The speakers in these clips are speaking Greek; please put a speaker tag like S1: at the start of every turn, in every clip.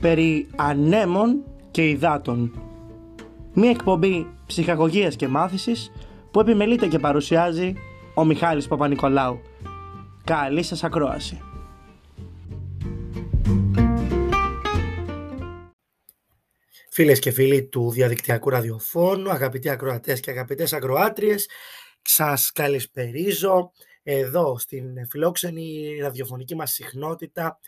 S1: περί ανέμων και υδάτων. Μία εκπομπή ψυχαγωγίας και μάθησης που επιμελείται και παρουσιάζει ο Μιχάλης Παπα-Νικολάου. Καλή σας ακρόαση. Φίλες και φίλοι του διαδικτυακού ραδιοφώνου, αγαπητοί ακροατές και αγαπητές ακροάτριες, σας καλησπερίζω εδώ στην φιλόξενη ραδιοφωνική μας συχνότητα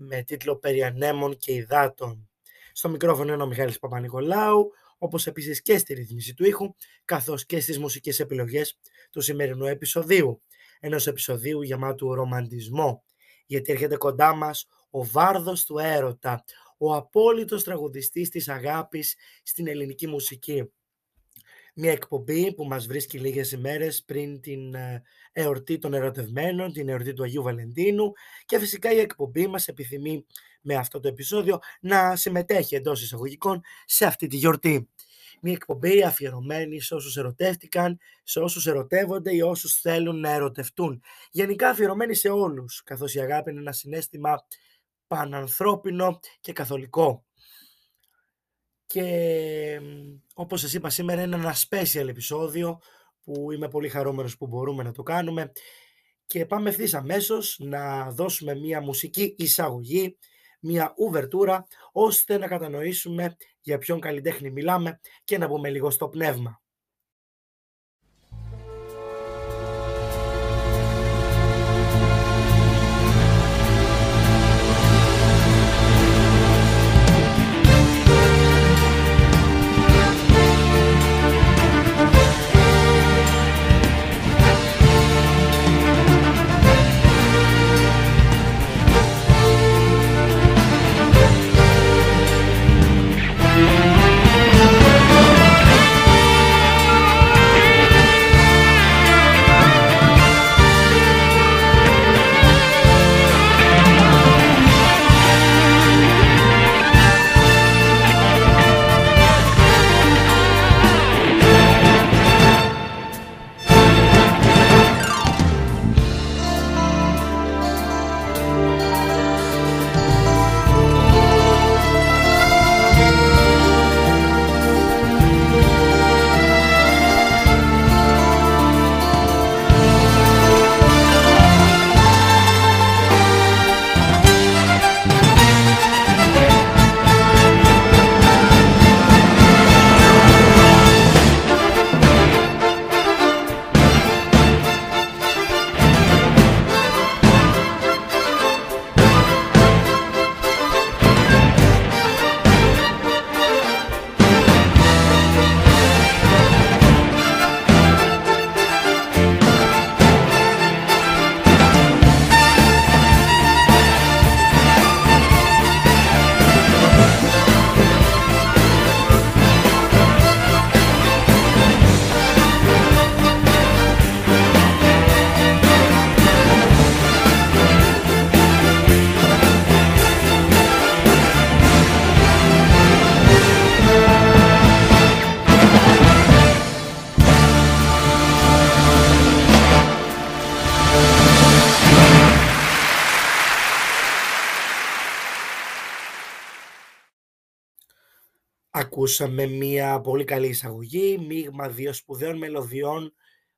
S1: με τίτλο «Περί ανέμων και υδάτων». Στο μικρόφωνο είναι ο Μιχάλης Παπα-Νικολάου, όπως επίσης και στη ρύθμιση του ήχου, καθώς και στις μουσικές επιλογές του σημερινού επεισοδίου. Ενός επεισοδίου γεμάτου ρομαντισμό, γιατί έρχεται κοντά μας ο βάρδος του έρωτα, ο απόλυτος τραγουδιστής της αγάπης στην ελληνική μουσική. Μια εκπομπή που μας βρίσκει λίγες ημέρες πριν την ε, εορτή των ερωτευμένων, την εορτή του Αγίου Βαλεντίνου και φυσικά η εκπομπή μας επιθυμεί με αυτό το επεισόδιο να συμμετέχει εντός εισαγωγικών σε αυτή τη γιορτή. Μια εκπομπή αφιερωμένη σε όσους ερωτεύτηκαν, σε όσους ερωτεύονται ή όσους θέλουν να ερωτευτούν. Γενικά αφιερωμένη σε όλους, καθώς η αγάπη είναι ένα συνέστημα πανανθρώπινο και καθολικό. Και όπως σας είπα σήμερα είναι ένα special επεισόδιο που είμαι πολύ χαρούμενος που μπορούμε να το κάνουμε και πάμε ευθύς αμέσως να δώσουμε μια μουσική εισαγωγή, μια ουβερτούρα ώστε να κατανοήσουμε για ποιον καλλιτέχνη μιλάμε και να μπούμε λίγο στο πνεύμα. Ακούσαμε μια πολύ καλή εισαγωγή, μείγμα δύο σπουδαίων μελωδιών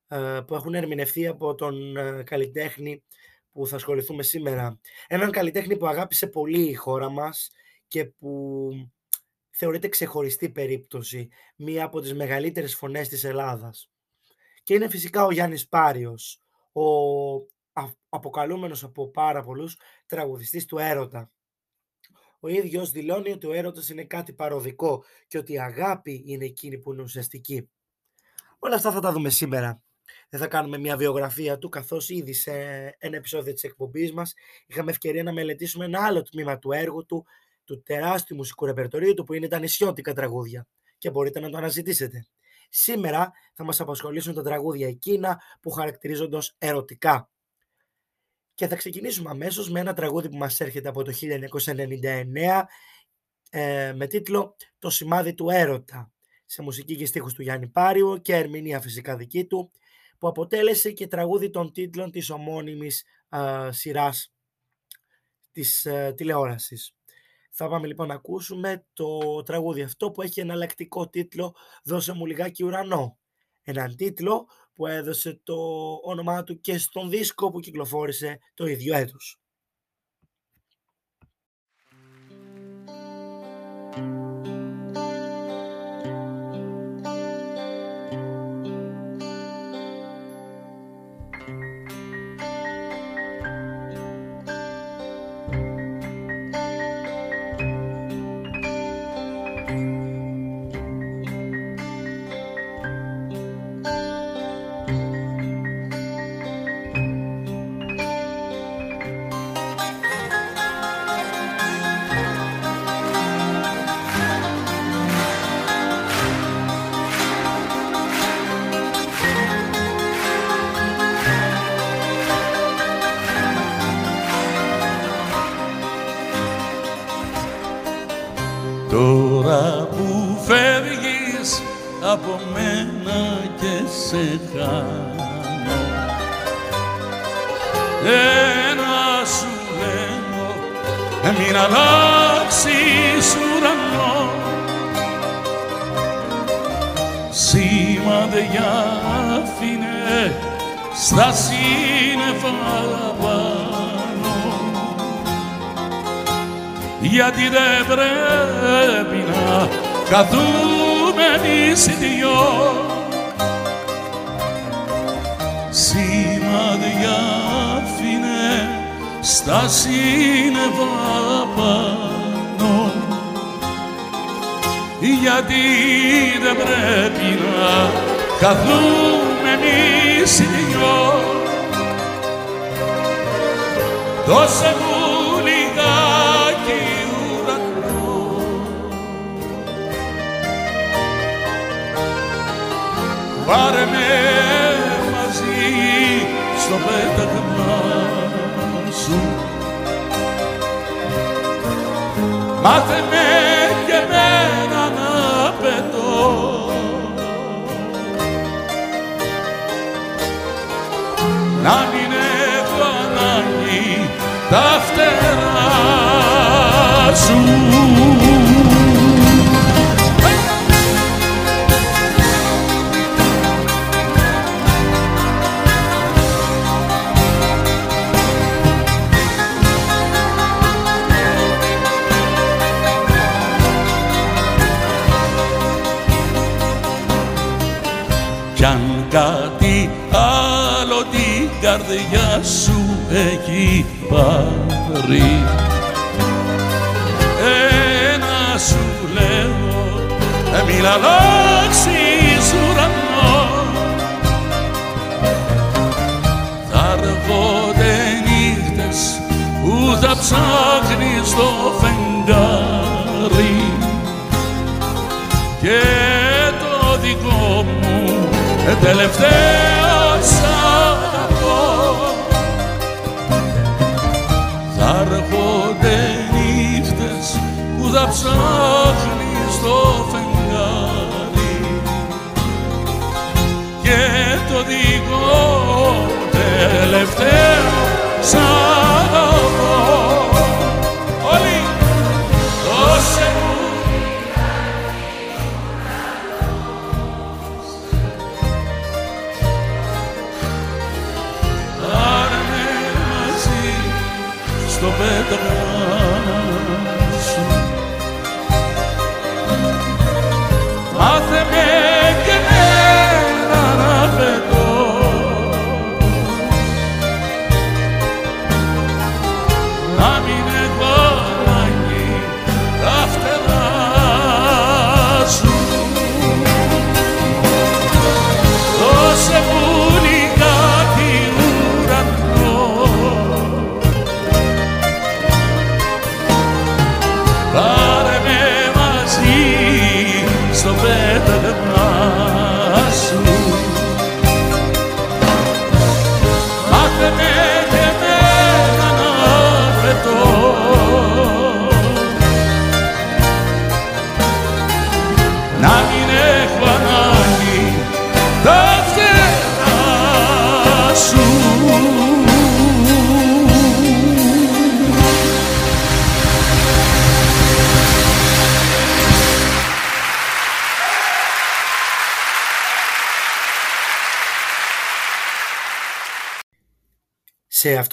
S1: ε, που έχουν ερμηνευθεί από τον ε, καλλιτέχνη που θα ασχοληθούμε σήμερα. Έναν καλλιτέχνη που αγάπησε πολύ η χώρα μας και που θεωρείται ξεχωριστή περίπτωση, μία από τις μεγαλύτερες φωνές της Ελλάδας. Και είναι φυσικά ο Γιάννης Πάριος, ο αποκαλούμενος από πάρα πολλούς τραγουδιστής του έρωτα ο ίδιος δηλώνει ότι ο έρωτας είναι κάτι παροδικό και ότι η αγάπη είναι εκείνη που είναι ουσιαστική. Όλα αυτά θα τα δούμε σήμερα. Δεν θα κάνουμε μια βιογραφία του, καθώς ήδη σε ένα επεισόδιο της εκπομπής μας είχαμε ευκαιρία να μελετήσουμε ένα άλλο τμήμα του έργου του, του τεράστιου μουσικού ρεπερτορίου του, που είναι τα νησιώτικα τραγούδια. Και μπορείτε να το αναζητήσετε. Σήμερα θα μας απασχολήσουν τα τραγούδια εκείνα που χαρακτηρίζονται ως ερωτικά. Και θα ξεκινήσουμε αμέσως με ένα τραγούδι που μας έρχεται από το 1999 ε, με τίτλο «Το σημάδι του έρωτα» σε μουσική και στίχους του Γιάννη Πάριου και ερμηνεία φυσικά δική του που αποτέλεσε και τραγούδι των τίτλων της ομώνυμης ε, σειράς της ε, τηλεόρασης. Θα πάμε λοιπόν να ακούσουμε το τραγούδι αυτό που έχει εναλλακτικό τίτλο «Δώσε μου λιγάκι ουρανό». Έναν τίτλο που έδωσε το όνομά του και στον δίσκο που κυκλοφόρησε το ίδιο έτος.
S2: Μην αλλάξεις ουρανό. Σημαδιά άφηνε στα σύννεφα γιατί δεν πρέπει να καθούμε εμείς οι δυο. Σημάδια άφηνε στα σύννεφα πάνω. Γιατί δεν πρέπει να καθούμε εμείς οι δυο. Δώσε μου πάρε με μαζί στο πέταγμα μάθε με και εμένα να πετώ να μην έχω ανάγκη τα φτερά σου καρδιά σου έχει πάρει. Ένα σου λέω μην αλλάξεις ουρανό Θα έρχονται νύχτες που θα ψάχνεις το φεγγάρι. Και το δικό μου τελευταίο σ' θα έρχονται νύχτες που θα ψάχνεις το φεγγάρι. Και το δικό τελευταίο σ' αγαπώ στο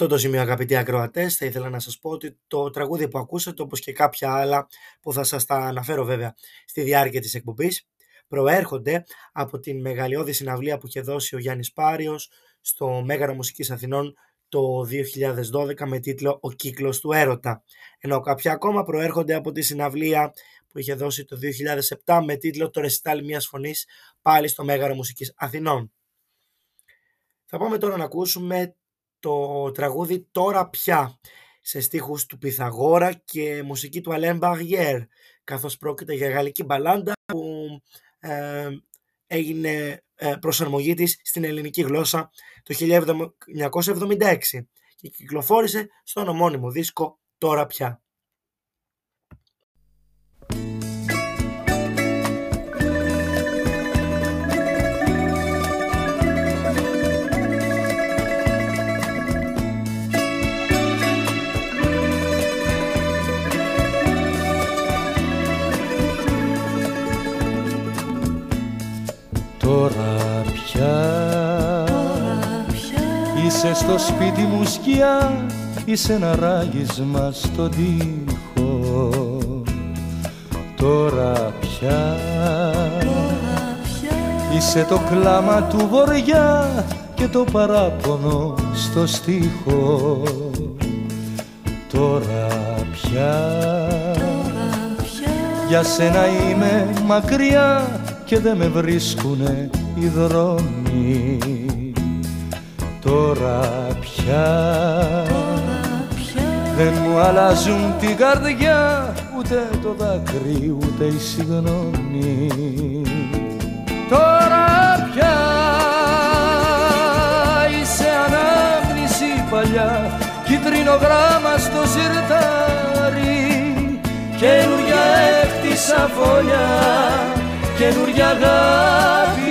S1: αυτό το σημείο αγαπητοί ακροατές θα ήθελα να σας πω ότι το τραγούδι που ακούσατε όπως και κάποια άλλα που θα σας τα αναφέρω βέβαια στη διάρκεια της εκπομπής προέρχονται από την μεγαλειώδη συναυλία που είχε δώσει ο Γιάννης Πάριος στο Μέγαρο Μουσικής Αθηνών το 2012 με τίτλο «Ο κύκλος του έρωτα». Ενώ κάποια ακόμα προέρχονται από τη συναυλία που είχε δώσει το 2007 με τίτλο «Το ρεσιτάλ μιας φωνής» πάλι στο Μέγαρο Μουσικής Αθηνών. Θα πάμε τώρα να ακούσουμε το τραγούδι «Τώρα πια» σε στίχους του Πυθαγόρα και μουσική του Αλέν Μπαγιέρ καθώς πρόκειται για γαλλική μπαλάντα που ε, έγινε ε, προσαρμογή της στην ελληνική γλώσσα το 1976 και κυκλοφόρησε στον ομώνυμο δίσκο «Τώρα πια».
S3: Είσαι στο σπίτι μου σκιά Είσαι ένα ράγισμα στον τοίχο. Τώρα πια, Είσαι το κλάμα του βοριά και το παράπονο στο στίχο. Τώρα πια, Για σένα είμαι μακριά και δεν με βρίσκουνε οι δρόμοι Τώρα πια, δεν μου αλλάζουν την καρδιά ούτε το δάκρυ ούτε η συγγνώμη. Τώρα πια είσαι ανάμνηση παλιά κίτρινο γράμμα στο σιρτάρι. Καινούρια έκτισα φωλιά καινούρια αγάπη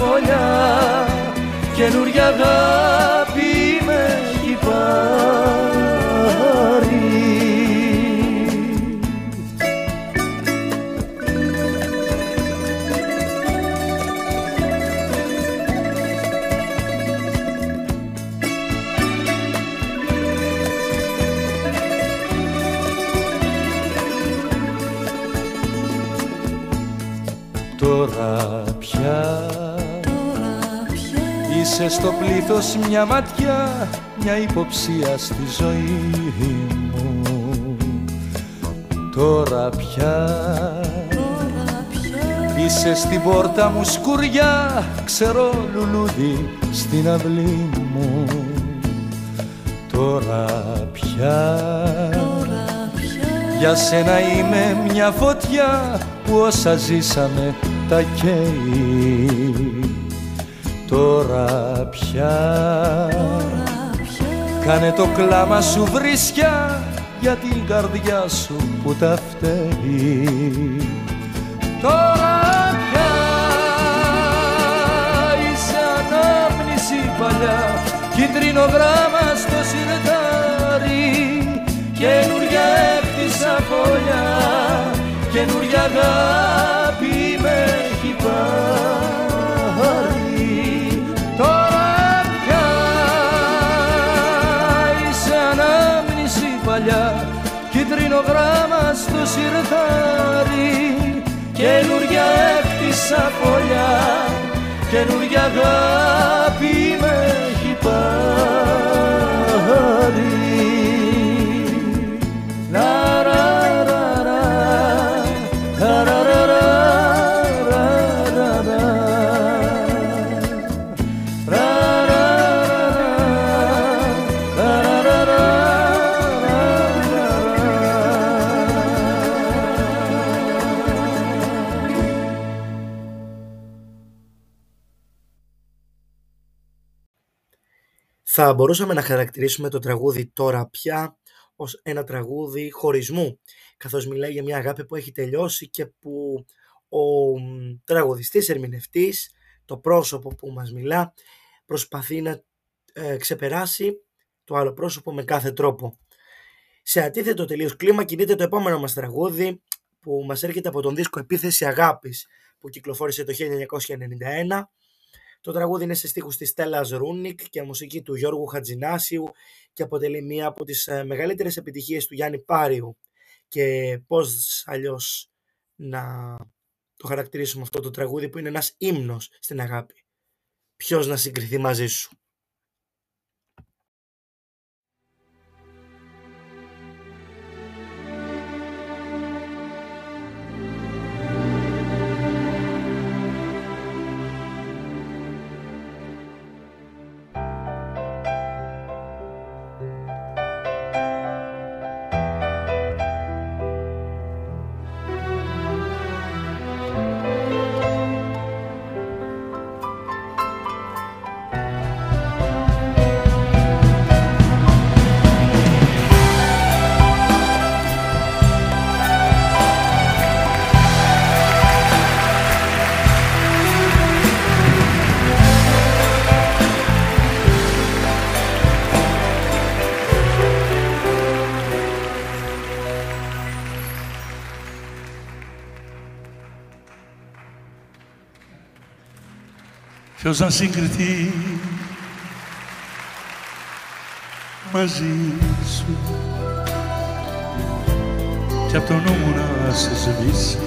S3: φωλιά καινούρια αγάπη Είσαι στο πλήθος μια ματιά Μια υποψία στη ζωή μου. Τώρα πια, Είσαι στην πόρτα μου σκουριά Ξερό λουλούδι στην αυλή μου. Τώρα πια, Για σένα είμαι μια φωτιά που όσα ζήσαμε τα καίει. Τώρα πια. Κάνε το κλάμα σου βρίσκια για την καρδιά σου που τα φταίει. Τώρα πια είσαι ανάμνηση παλιά. Κίτρινο γράμμα στο σιρτάρι. Καινούρια έκτισα φωλιά. Καινούρια αγάπη με έχει πάρει ανάμνηση παλιά. Κίτρινο γράμμα στο σιρτάρι. Καινούρια έκτισα φωλιά. Καινούρια αγάπη με έχει πάρει
S1: Θα μπορούσαμε να χαρακτηρίσουμε το τραγούδι τώρα πια ως ένα τραγούδι χωρισμού, καθώς μιλάει για μια αγάπη που έχει τελειώσει και που ο μ, τραγουδιστής, ερμηνευτής, το πρόσωπο που μας μιλά, προσπαθεί να ε, ξεπεράσει το άλλο πρόσωπο με κάθε τρόπο. Σε αντίθετο τελείως κλίμα κινείται το επόμενο μας τραγούδι που μας έρχεται από τον δίσκο Επίθεση Αγάπης που κυκλοφόρησε το 1991. Το τραγούδι είναι σε στίχους της Στέλλας Ρούνικ και μουσική του Γιώργου Χατζινάσιου και αποτελεί μία από τις ε, μεγαλύτερες επιτυχίες του Γιάννη Πάριου και πώς αλλιώς να το χαρακτηρίσουμε αυτό το τραγούδι που είναι ένας ύμνος στην αγάπη. Ποιος να συγκριθεί μαζί σου;
S2: Ποιος να συγκριθεί μαζί σου. Και απ' το νου μου να σε σβήσει.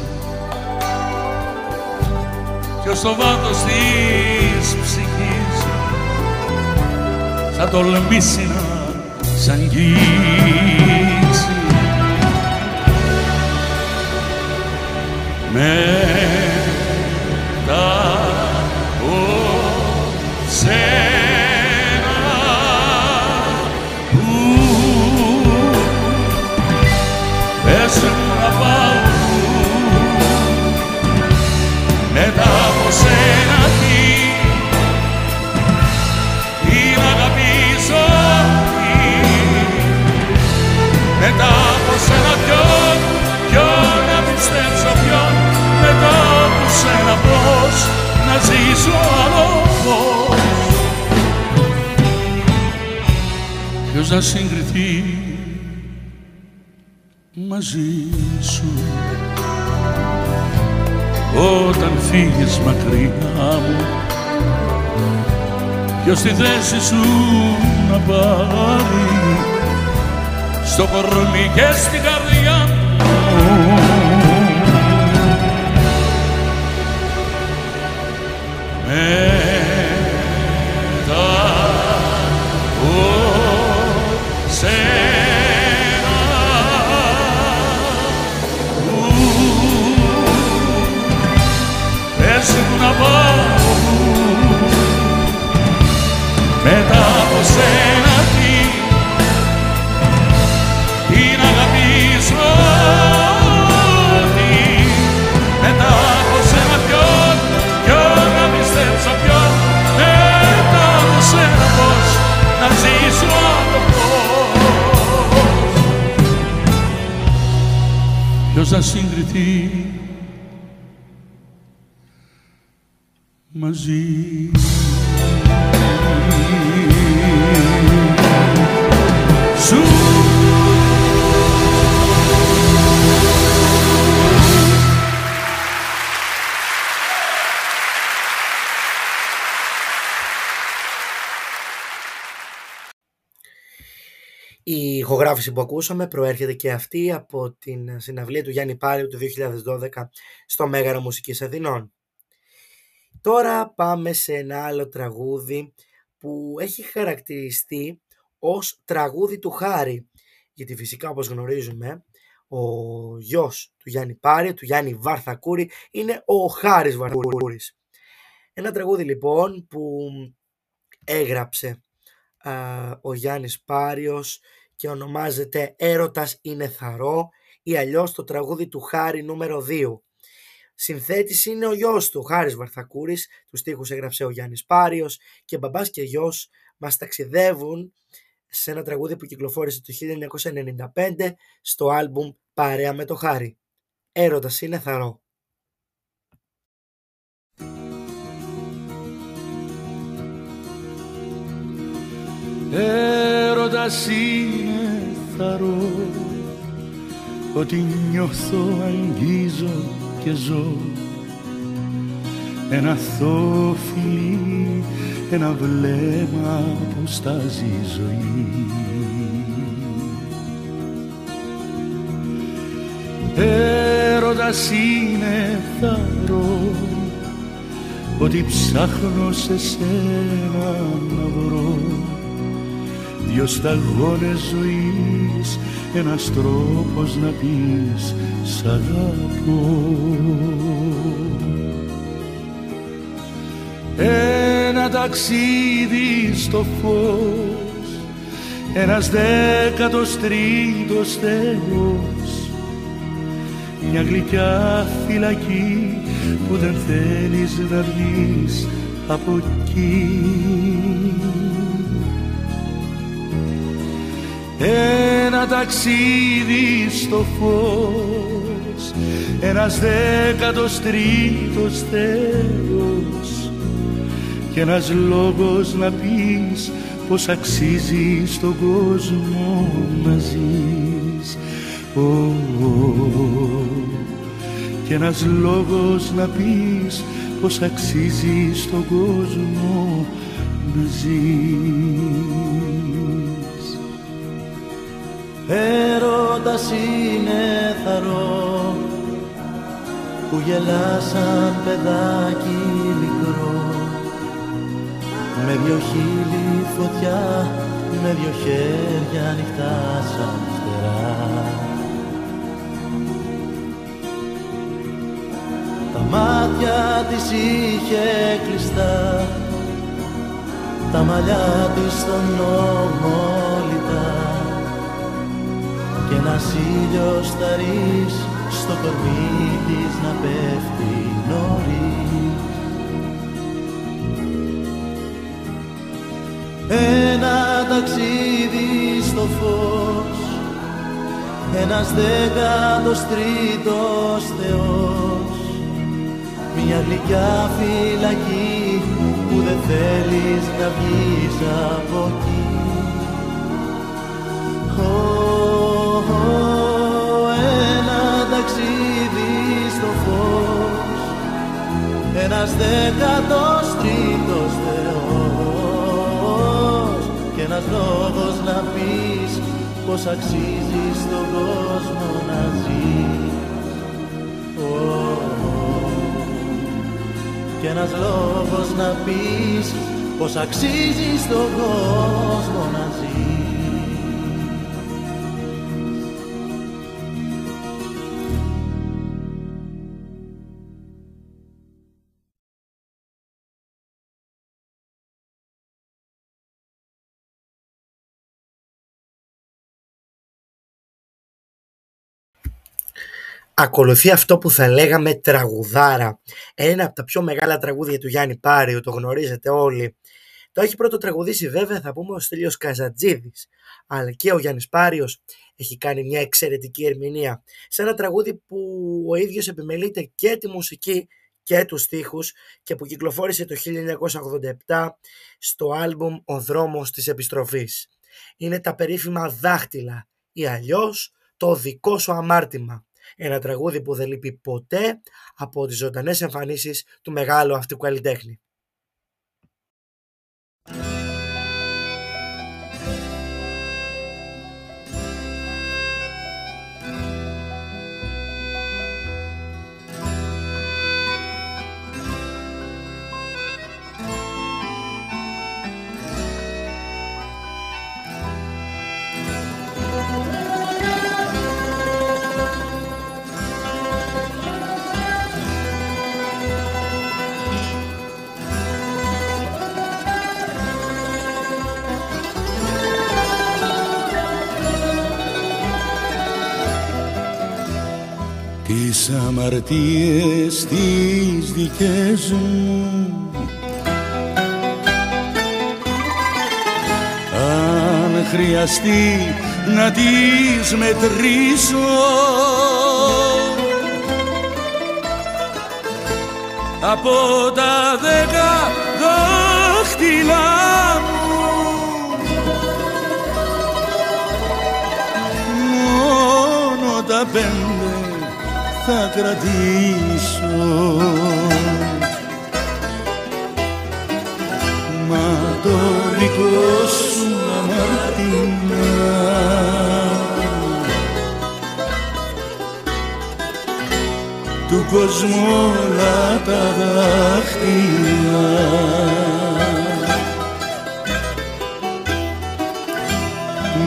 S2: Και στο βάθος της ψυχής θα τολμήσει να σ' αγγίσει με να συγκριθεί μαζί σου. Όταν φύγεις μακριά μου ποιος στη θέση σου να πάρει στο κορμί και στην καρδιά μου É. θα συγκριθεί μαζί
S1: ηχογράφηση που ακούσαμε προέρχεται και αυτή από την συναυλία του Γιάννη Πάριου του 2012 στο Μέγαρο Μουσικής Αθηνών. Τώρα πάμε σε ένα άλλο τραγούδι που έχει χαρακτηριστεί ως τραγούδι του Χάρη. Γιατί φυσικά όπως γνωρίζουμε ο γιος του Γιάννη Πάριου, του Γιάννη Βαρθακούρη, είναι ο Χάρης Βαρθακούρης. Ένα τραγούδι λοιπόν που έγραψε ο Γιάννης Πάριος και ονομάζεται «Έρωτας είναι θαρό» ή αλλιώς το τραγούδι του Χάρη νούμερο 2. Συνθέτης είναι ο γιος του, Χάρης Βαρθακούρης, τους στίχους έγραψε ο Γιάννης Πάριος και μπαμπάς και γιος μας ταξιδεύουν σε ένα τραγούδι που κυκλοφόρησε το 1995 στο άλμπουμ «Παρέα με το Χάρη». Έρωτας είναι θαρό.
S2: Έρωτας είναι θαρό ότι νιώθω, αγγίζω και ζω ένα θόφιλι, ένα βλέμμα που στάζει ζωή. Έρωτας είναι θαρό ότι ψάχνω σε σένα να βρω δυο σταγόνες ζωής ένας τρόπος να πεις σ' αγαπώ ένα ταξίδι στο φως ένας δέκατος τρίτος Θεός. Μια γλυκιά φυλακή που δεν θέλεις να βγεις από εκεί ένα ταξίδι στο φως ένας δέκατος τρίτος Θεός. Και ένας λόγος να πεις πως αξίζει στον κόσμο να ζεις. Oh, oh και ένας λόγος να πεις πως αξίζει στον κόσμο να ζεις.
S3: Έρωτας είναι θαρό που γελάς σαν παιδάκι μικρό. Με δυο χείλη φωτιά, με δυο χέρια ανοιχτά σαν φτερά. Μάτια της είχε κλειστά τα μαλλιά της στον λιτά και ένας ήλιος θαρής στο κορμί της να πέφτει νωρίς Ένα ταξίδι στο φως ένας δέκατος τρίτος Θεός μια γλυκιά φυλακή που δεν θέλεις να βγεις από εκεί. Ένα ταξίδι στο φως ένας δέκατος τρίτος Θεός και ένας λόγος να πεις πως αξίζει στον κόσμο να ζεις. και ένας λόγος να πεις πως αξίζει στον κόσμο να ζεις.
S1: Ακολουθεί αυτό που θα λέγαμε τραγουδάρα. Ένα από τα πιο μεγάλα τραγούδια του Γιάννη Πάριου, το γνωρίζετε όλοι. Το έχει πρώτο τραγουδήσει βέβαια θα πούμε ο Στέλιος Καζατζίδης. Αλλά και ο Γιάννης Πάριος έχει κάνει μια εξαιρετική ερμηνεία σε ένα τραγούδι που ο ίδιος επιμελείται και τη μουσική και τους στίχους και που κυκλοφόρησε το 1987 στο άλμπουμ «Ο δρόμος της επιστροφής». Είναι τα περίφημα δάχτυλα ή αλλιώς το δικό σου αμάρτημα. Ένα τραγούδι που δεν λείπει ποτέ από τις ζωντανές εμφανίσεις του μεγάλου αυτού καλλιτέχνη.
S2: τις αμαρτίες τις δικές μου. Αν χρειαστεί να τις μετρήσω από τα δέκα δάχτυλα μου μόνο τα πέντε θα κρατήσω. Μα το δικό σου αμαρτήμα του κόσμου όλα τα δάχτυλα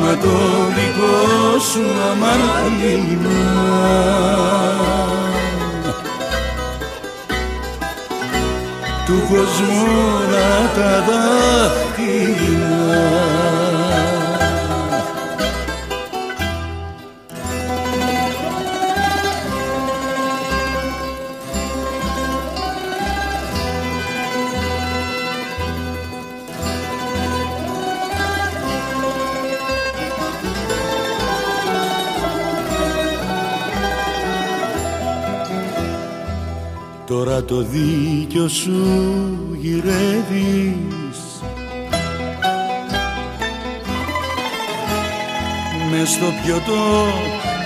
S2: Μα το δικό σου αμαρτήμα του κόσμου όλα τα δάχτυλα Τώρα το δίκιο σου γυρεύεις. Με στο πιωτό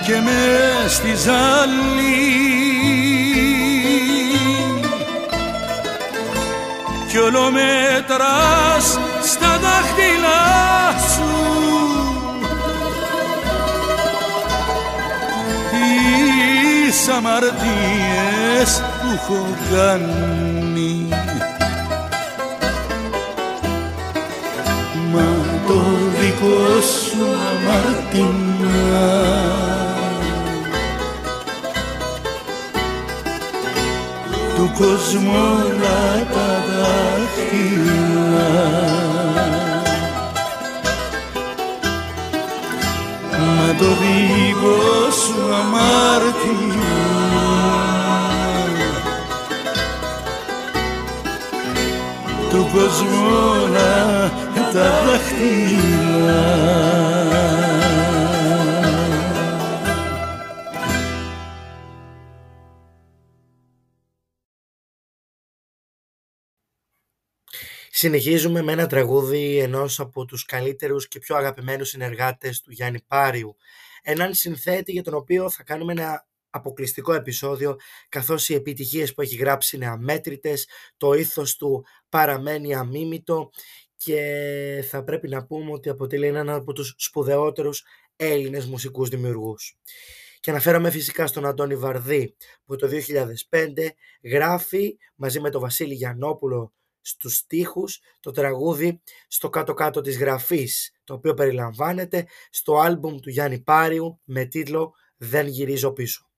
S2: και με στη ζάλη κι όλο μετράς στα δάχτυλά σου τις αμαρτίες έχω κάνει. Μα το δικό σου αμαρτήμα του κόσμου όλα τα δάχτυλα. Μα το δικό σου αμάρτημα του κόσμου όλα τα δάχτυλα
S1: Συνεχίζουμε με ένα τραγούδι ενός από τους καλύτερους και πιο αγαπημένους συνεργάτες του Γιάννη Πάριου. Έναν συνθέτη για τον οποίο θα κάνουμε ένα αποκλειστικό επεισόδιο καθώς οι επιτυχίες που έχει γράψει είναι αμέτρητες, το ήθος του παραμένει αμίμητο και θα πρέπει να πούμε ότι αποτελεί έναν από τους σπουδαιότερους Έλληνες μουσικούς δημιουργούς. Και αναφέρομαι φυσικά στον Αντώνη Βαρδί που το 2005 γράφει μαζί με τον Βασίλη Γιαννόπουλο στους στίχους το τραγούδι στο κάτω-κάτω της γραφής το οποίο περιλαμβάνεται στο άλμπουμ του Γιάννη Πάριου με τίτλο «Δεν γυρίζω πίσω».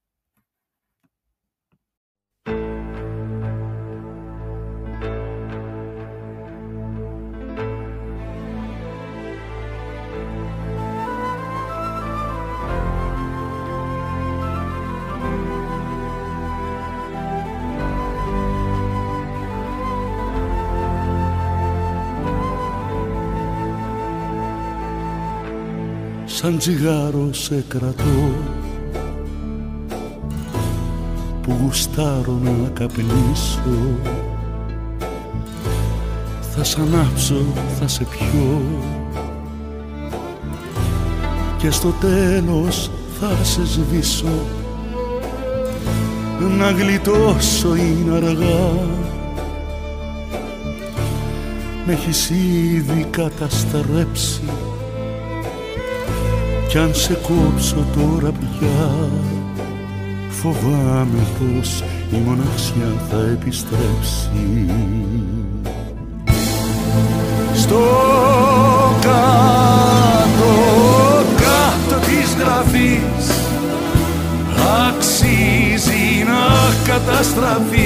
S2: Σαν τσιγάρο σε κρατώ. Που γουστάρω να καπνίσω. Θα σ' ανάψω, θα σε πιω. Και στο τέλος θα σε σβήσω. Να γλιτώσω είναι αργά. Με έχεις ήδη καταστρέψει κι αν σε κόψω τώρα πια φοβάμαι πως η μοναξιά θα επιστρέψει. Στο κάτω κάτω της γραφής αξίζει να καταστραφείς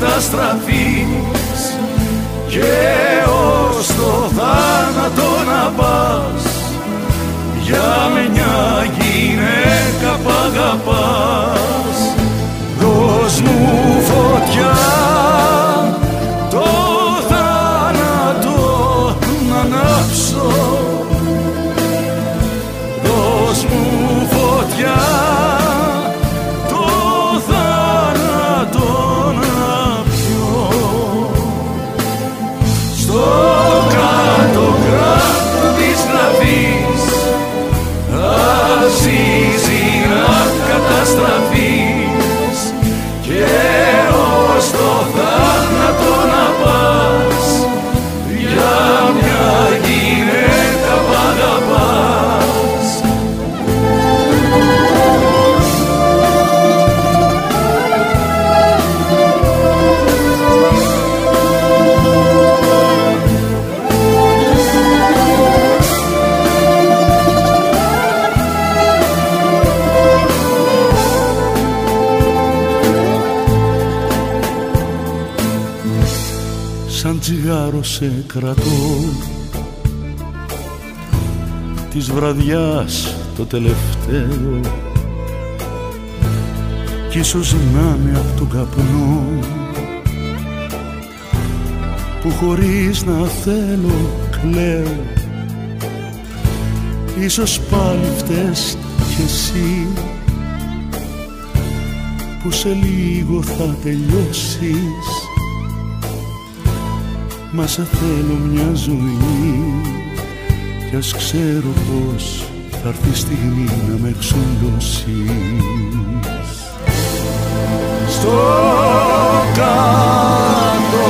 S2: καταστραφείς και ως το θάνατο να πας. Για μια γυναίκα που κρατώ. Της βραδιάς το τελευταίο. Κι ίσως να είναι απ' τον καπνό που χωρίς να θέλω κλαίω. Ίσως πάλι φταίς κι εσύ που σε λίγο θα τελειώσεις Μα σε θέλω μια ζωή. Κι ας ξέρω πως θα έρθει η στιγμή να με εξοντώσεις. Στο κάτω,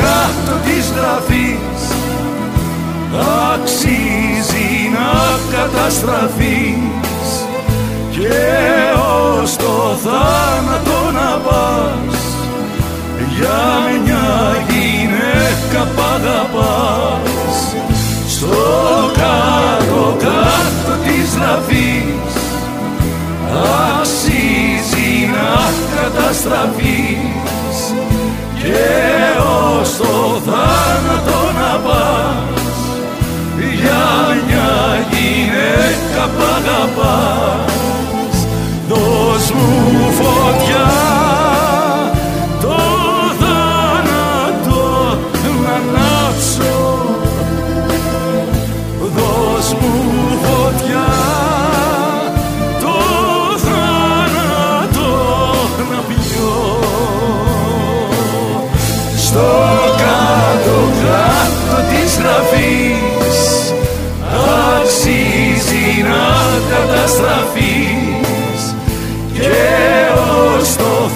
S2: κάτω της γραφής αξίζει να καταστραφείς. Και ως το θάνατο να πας για μια γυναίκα π' αγαπάς. Στο κάτω κάτω της γραφής αξίζει να καταστραφείς. Και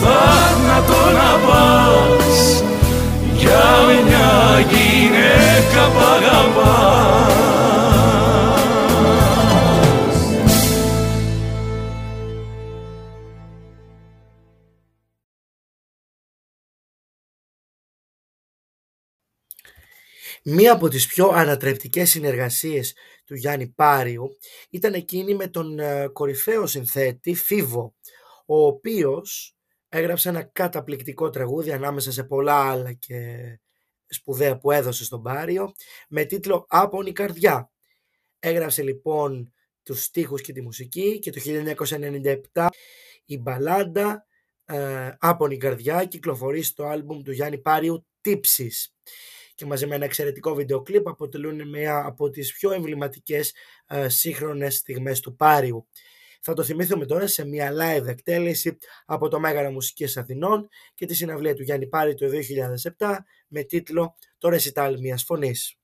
S2: θάνατο να πας για μια γυναίκα που αγαπάς.
S1: Μία από τις πιο ανατρεπτικές συνεργασίες του Γιάννη Πάριου ήταν εκείνη με τον ε, κορυφαίο συνθέτη Φίβο, ο οποίος έγραψε ένα καταπληκτικό τραγούδι ανάμεσα σε πολλά άλλα και σπουδαία που έδωσε στον Πάριο με τίτλο «Άπονη καρδιά». Έγραψε λοιπόν τους στίχους και τη μουσική και το 1997 η μπαλάντα ε, «Άπονη καρδιά» κυκλοφορεί στο άλμπουμ του Γιάννη Πάριου «Τύψεις» και μαζί με ένα εξαιρετικό βίντεο κλιπ αποτελούν μια από τις πιο εμβληματικές ε, σύγχρονες στιγμές του Πάριου. Θα το θυμηθούμε τώρα σε μια live εκτέλεση από το Μέγαρα Μουσικής Αθηνών και τη συναυλία του Γιάννη Πάρη το 2007 με τίτλο «Το ρεσιτάλ μιας φωνής».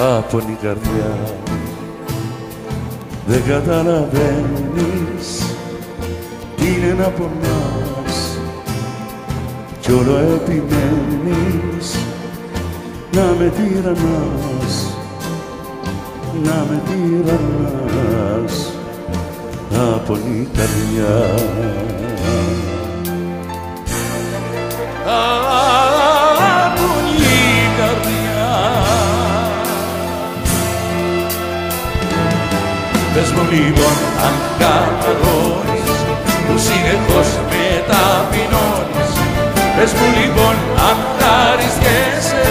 S2: Άπονη καρδιά. Δεν καταλαβαίνεις τι είναι να πονάς. Κι όλο επιμένεις να με τυραννάς. Να με τυραννάς. Άπονη καρδιά Πες μου λοιπόν αν καταγώνεις που συνεχώς μεταπεινώνεις. Πες μου λοιπόν αν χαριστιέσαι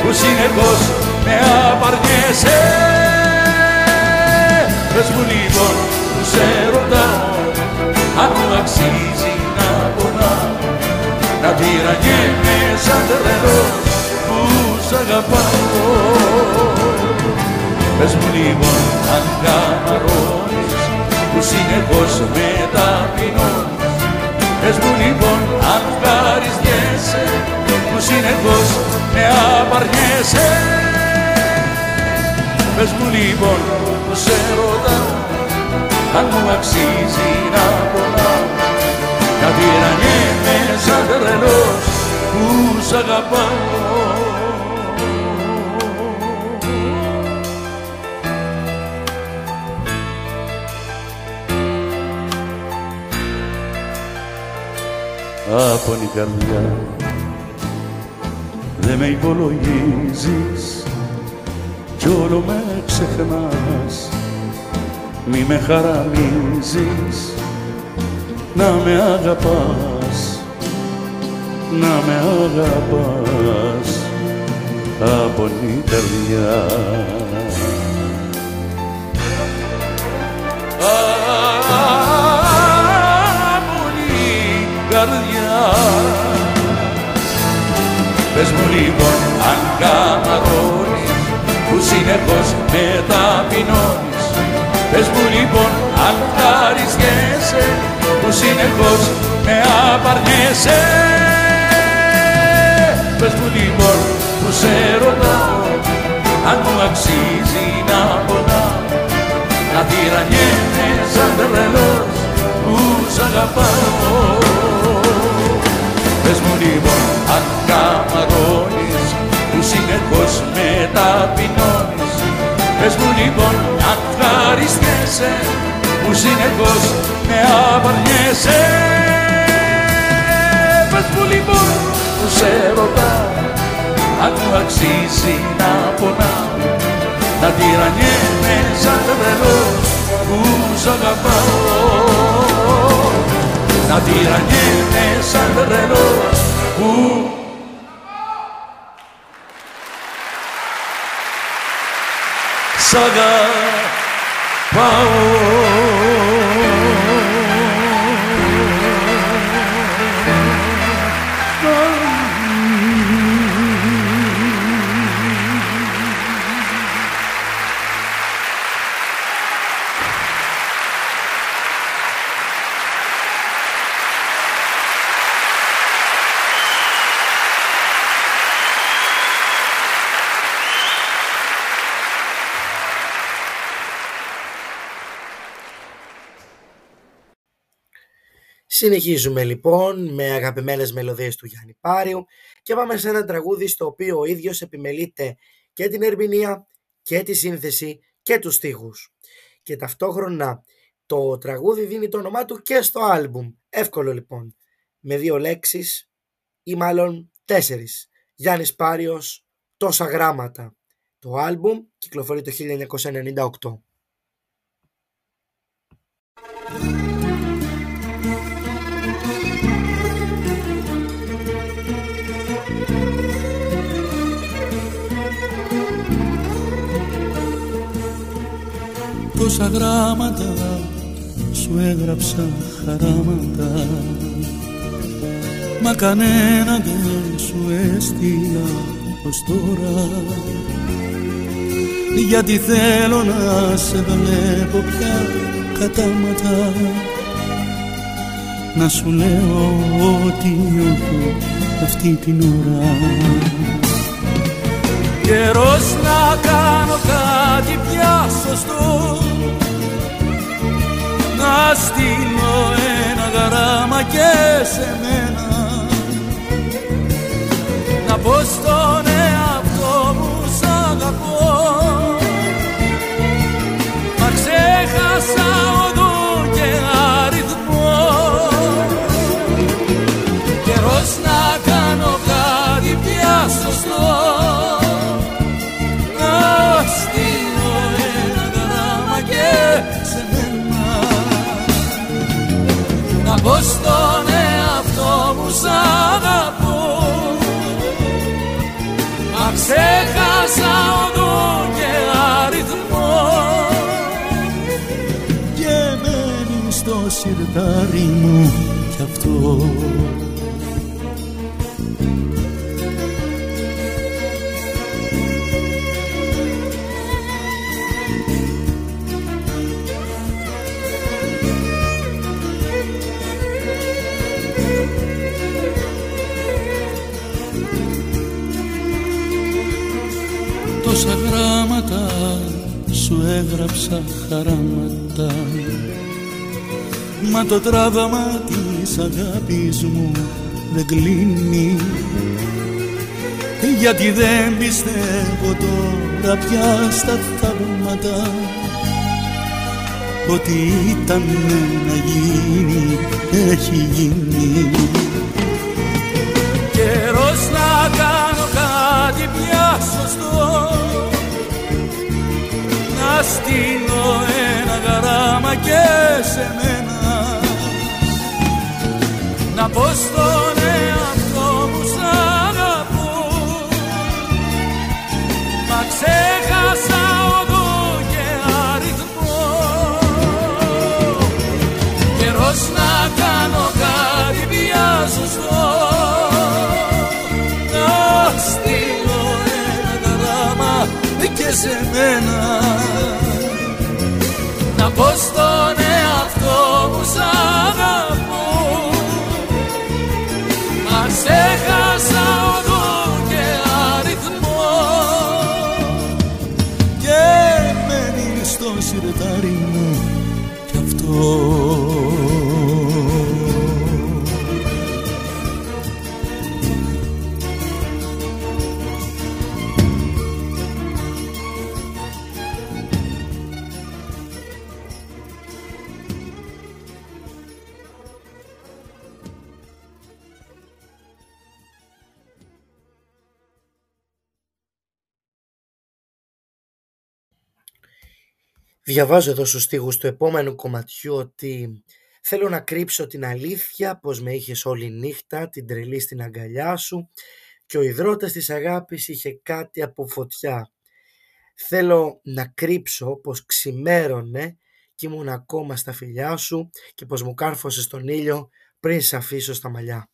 S2: που συνεχώς με απαρνιέσαι Πες μου λοιπόν που σε ρωτάω αν μου αξίζει να πονάω. Να τυραννιέμαι σαν τρελός που σ' αγαπάω Πες μου λοιπόν αν καμαρώνεις που συνεχώς μεταπεινώνεις. Πες μου λοιπόν αν χαριστιέσαι που συνεχώς με απαρνιέσαι. Πες μου λοιπόν που σε ρωτάω αν μου αξίζει να πονάω να τυραννιέμαι σαν τρελός που σ' αγαπάω
S3: η καρδιά. Δε με υπολογίζεις κι όλο με ξεχνάς. Μη με χαραμίζεις να με αγαπάς. Να με αγαπάς από την καρδιά
S2: καρδιά Πες μου λοιπόν αν καμαρώνεις που συνεχώς μεταπεινώνεις. Πες μου λοιπόν αν χαρισιέσαι που συνεχώς με απαρνιέσαι Πες μου λοιπόν που σε ρωτάω αν μου αξίζει να πονάω. Να τυραννιέμαι σαν τρελός που σ' αγαπάω. Πες μου λοιπόν αν καμαρώνεις που συνεχώς μεταπεινώνεις. Πες μου λοιπόν αν ευχαριστιέσαι που συνεχώς με απαρνιέσαι. Πες μου λοιπόν που σε ρωτάω αν μου αξίζει να πονάω. Να τυραννιέμαι σαν τρελός που σ' αγαπάω. Να τυραννιέμαι σαν τρελός που σ' αγαπάω
S1: Συνεχίζουμε λοιπόν με αγαπημένες μελωδίες του Γιάννη Πάριου και πάμε σε ένα τραγούδι στο οποίο ο ίδιος επιμελείται και την ερμηνεία και τη σύνθεση και τους στίχους. Και ταυτόχρονα το τραγούδι δίνει το όνομά του και στο άλμπουμ. Εύκολο λοιπόν. Με δύο λέξεις ή μάλλον τέσσερις. Γιάννης Πάριος, τόσα γράμματα. Το άλμπουμ κυκλοφορεί το 1998.
S3: Τόσα γράμματα σου έγραψα χαράματα. Μα κανένα δεν σου έστειλα ως τώρα. Γιατί θέλω να σε βλέπω πια κατάματα. Να σου λέω ότι νιώθω αυτή την ώρα. Καιρός να κάνω κάτι πια σωστό Να στείλω ένα γράμμα και σε μένα. Να πω στον στον εαυτό μου σ' αγαπώ. Μα ξέχασα οδό και αριθμό. Και μένει στο σιρτάρι μου κι αυτό σου έγραψα χαράματα.
S2: Μα το τράβαμα της αγάπης μου δεν κλείνει. Γιατί δεν πιστεύω τώρα πια στα θαύματα. Ότι ήταν να γίνει έχει γίνει.
S4: Καιρός να κάνω κάτι πια σωστό να στείλω ένα γράμμα και σε μένα. Να πω στον σε μένα να πω στον εαυτό μου σ' αγαπώ. Μα ξέχασα οδό και αριθμό.
S2: Και μένει στο σιρτάρι μου κι αυτό
S1: Διαβάζω εδώ στους στίχους του επόμενου κομματιού ότι θέλω να κρύψω την αλήθεια πως με είχες όλη νύχτα την τρελή στην αγκαλιά σου και ο υδρότας της αγάπης είχε κάτι από φωτιά. Θέλω να κρύψω πως ξημέρωνε κι ήμουν ακόμα στα φιλιά σου και πως μου κάρφωσες στον ήλιο πριν σε αφήσω στα μαλλιά.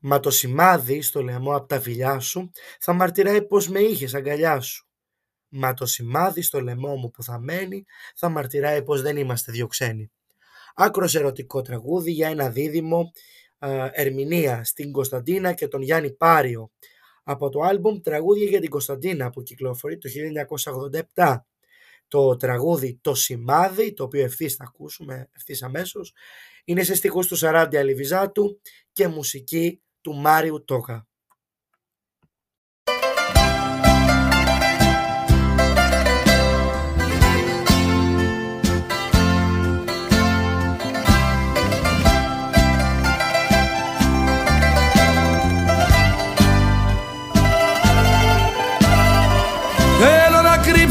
S1: Μα το σημάδι στο λαιμό από τα φιλιά σου θα μαρτυράει πως με είχες αγκαλιά σου. Μα το σημάδι στο λαιμό μου που θα μένει θα μαρτυράει πως δεν είμαστε δύο ξένοι. Άκρος ερωτικό τραγούδι για ένα δίδυμο ε, ερμηνεία στην Κωνσταντίνα και τον Γιάννη Πάριο από το άλμπουμ «Τραγούδια για την Κωνσταντίνα» που κυκλοφορεί το 1987. Το τραγούδι «Το σημάδι», το οποίο ευθύς θα ακούσουμε ευθύς αμέσως, είναι σε στίχους του Σαράντι Αλιβιζάτου και μουσική του Μάριου Τόκα.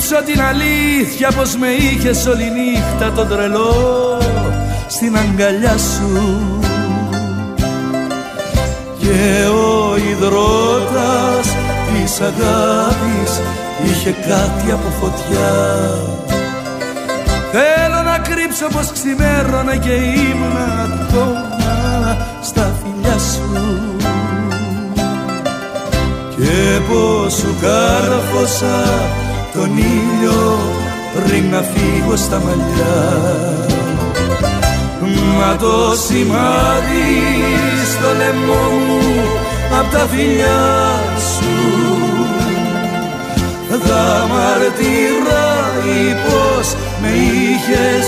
S2: Κρύψω την αλήθεια πως με είχες όλη νύχτα τον τρελό στην αγκαλιά σου. Και ο υδρότας της αγάπης είχε κάτι από φωτιά. Θέλω να κρύψω πως ξημέρωνα και ήμουν ακόμα στα φιλιά σου. Και πως σου κάρφωσα τον ήλιο πριν να φύγω στα μαλλιά. Μα το σημάδι στο λαιμό μου απ' τα φιλιά σου θα μαρτυράει πως με είχες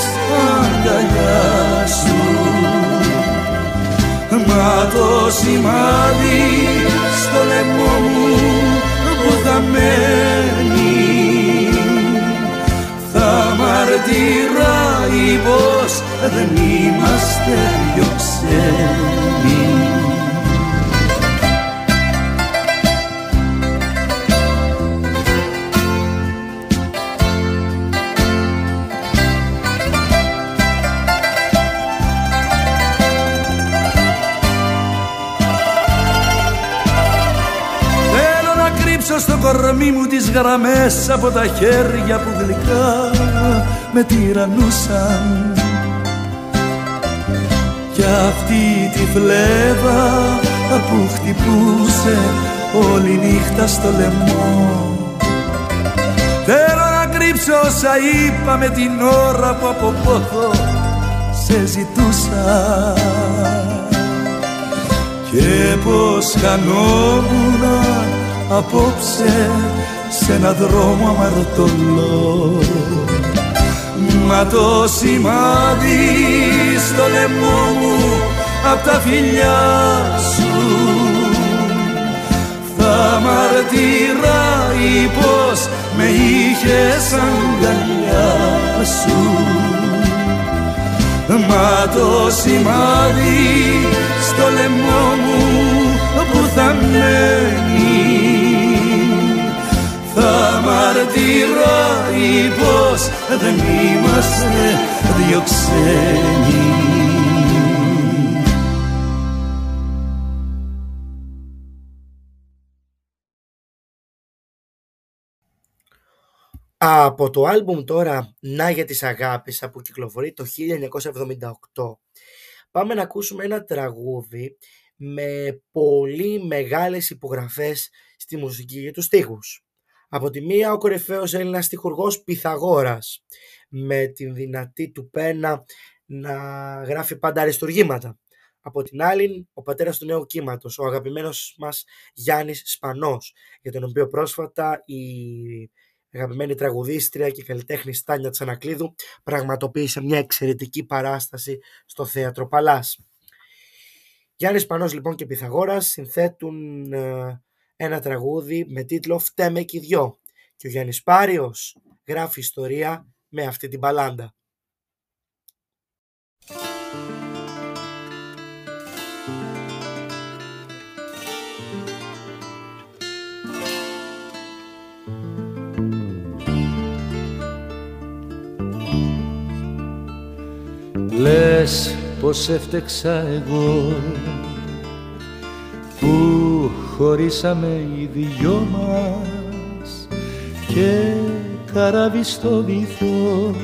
S2: αγκαλιά σου. Μα το σημάδι στο λαιμό μου που θα μένει θα μαρτυράει πως δεν είμαστε δυο ξένοι να κρύψω στο κορμί μου τις γραμμές από τα χέρια που γλυκά με τυραννούσαν. Κι αυτή τη φλέβα που χτυπούσε όλη νύχτα στο λαιμό. Θέλω να κρύψω όσα είπα με την ώρα που από πόθο σε ζητούσα. Και πως χανόμουν απόψε σε ένα δρόμο αμαρτωλό.
S3: Μα το σημάδι στο λαιμό μου απ' τα φιλιά σου θα μαρτυράει πως με είχες αγκαλιά σου. Μα το σημάδι στο λαιμό μου που θα μένει μαρτυράει πως δεν είμαστε δυο ξένοι
S1: Από το άλμπουμ τώρα «Να για τις αγάπης» που κυκλοφορεί το 1978 πάμε να ακούσουμε ένα τραγούδι με πολύ μεγάλες υπογραφές στη μουσική για τους στίχους. Από τη μία ο κορυφαίος Έλληνας στιχουργός Πυθαγόρας με την δυνατή του πένα να γράφει πάντα αριστουργήματα. Από την άλλη, ο πατέρας του νέου κύματος, ο αγαπημένος μας Γιάννης Σπανός, για τον οποίο πρόσφατα η αγαπημένη τραγουδίστρια και καλλιτέχνη Στάνια Τσανακλείδου πραγματοποίησε μια εξαιρετική παράσταση στο Θέατρο Παλάς. Γιάννης Πανός λοιπόν και Πυθαγόρας συνθέτουν ε, ένα τραγούδι με τίτλο «Φταίμε και δυο» και ο Γιάννης Πάριος γράφει ιστορία με αυτή την παλάντα.
S3: Λες πως έφτεξα εγώ που χωρίσαμε οι δυο μας και καράβι στο βυθό.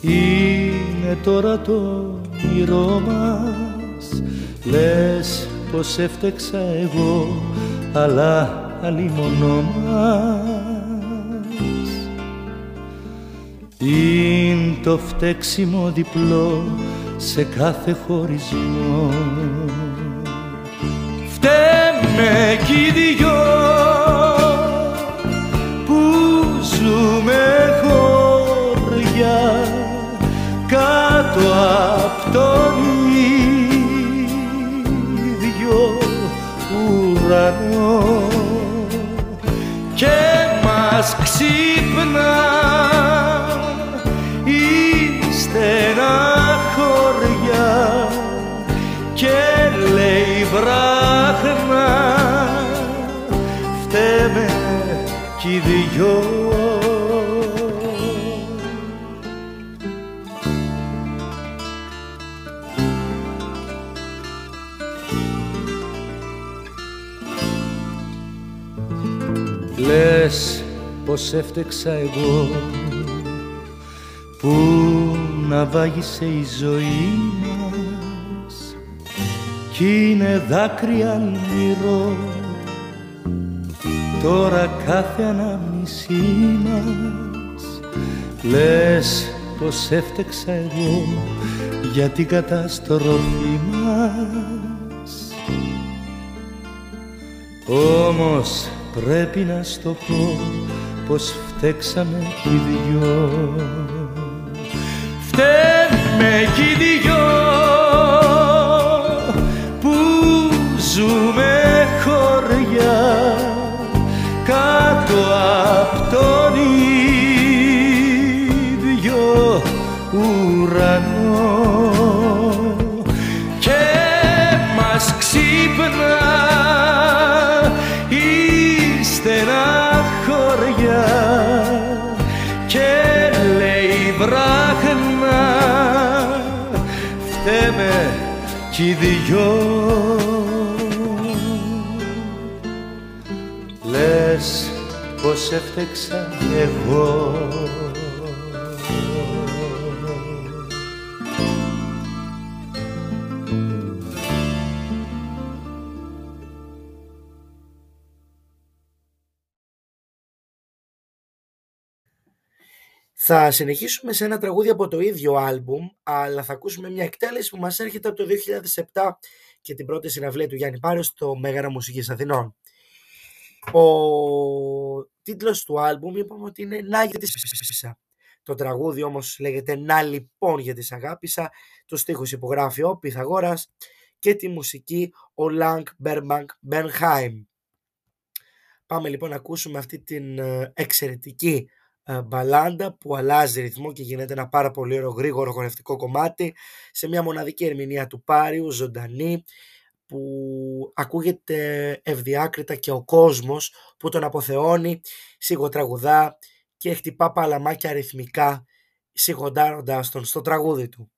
S3: Είναι τώρα το όνειρό μας λες πως έφτεξα εγώ αλλά αλλήμωνο μας. Είναι το φταίξιμο διπλό σε κάθε χωρισμό Φταίμε κι οι δυο που ζούμε χωριά κάτω απ' τον ίδιο ουρανό. Και μας ξύπνα στενά χωριά και λέει βράχνα κι οι δυο. Λες πως έφτεξα εγώ που να βάγισε η ζωή μας κι είναι δάκρυα αλμυρό τώρα κάθε ανάμνησή μας λες πως έφτεξα εγώ για την καταστροφή μας. Όμως πρέπει να στο πω πως φταίξαμε κι οι δυο. Φταίμε κι οι δυο που ζούμε χωριά κάτω απ' τον ίδιο ουρανό. Και μας ξύπνα η στενά χωριά και λέει βράχνα φταίμε κι οι δυο πως έφτεξα εγώ
S1: Θα συνεχίσουμε σε ένα τραγούδι από το ίδιο άλμπουμ, αλλά θα ακούσουμε μια εκτέλεση που μας έρχεται από το 2007 και την πρώτη συναυλία του Γιάννη Πάρο στο Μέγαρα Μουσικής Αθηνών. Ο τίτλος του άλμπουμ είπαμε ότι είναι «Να για τη Το τραγούδι όμως λέγεται «Να λοιπόν γιατί σ' αγάπησα», το στίχος υπογράφει ο Πυθαγόρας και τη μουσική ο Λάγκ Μπέρμπανκ Μπερνχάιμ. Πάμε λοιπόν να ακούσουμε αυτή την ε, εξαιρετική ε, μπαλάντα που αλλάζει ρυθμό και γίνεται ένα πάρα πολύ ωραίο γρήγορο χορευτικό κομμάτι σε μια μοναδική ερμηνεία του Πάριου, ζωντανή, που ακούγεται ευδιάκριτα και ο κόσμος που τον αποθεώνει, σιγοτραγουδά και χτυπά παλαμάκια ρυθμικά σιγοντάροντας τον στο τραγούδι του.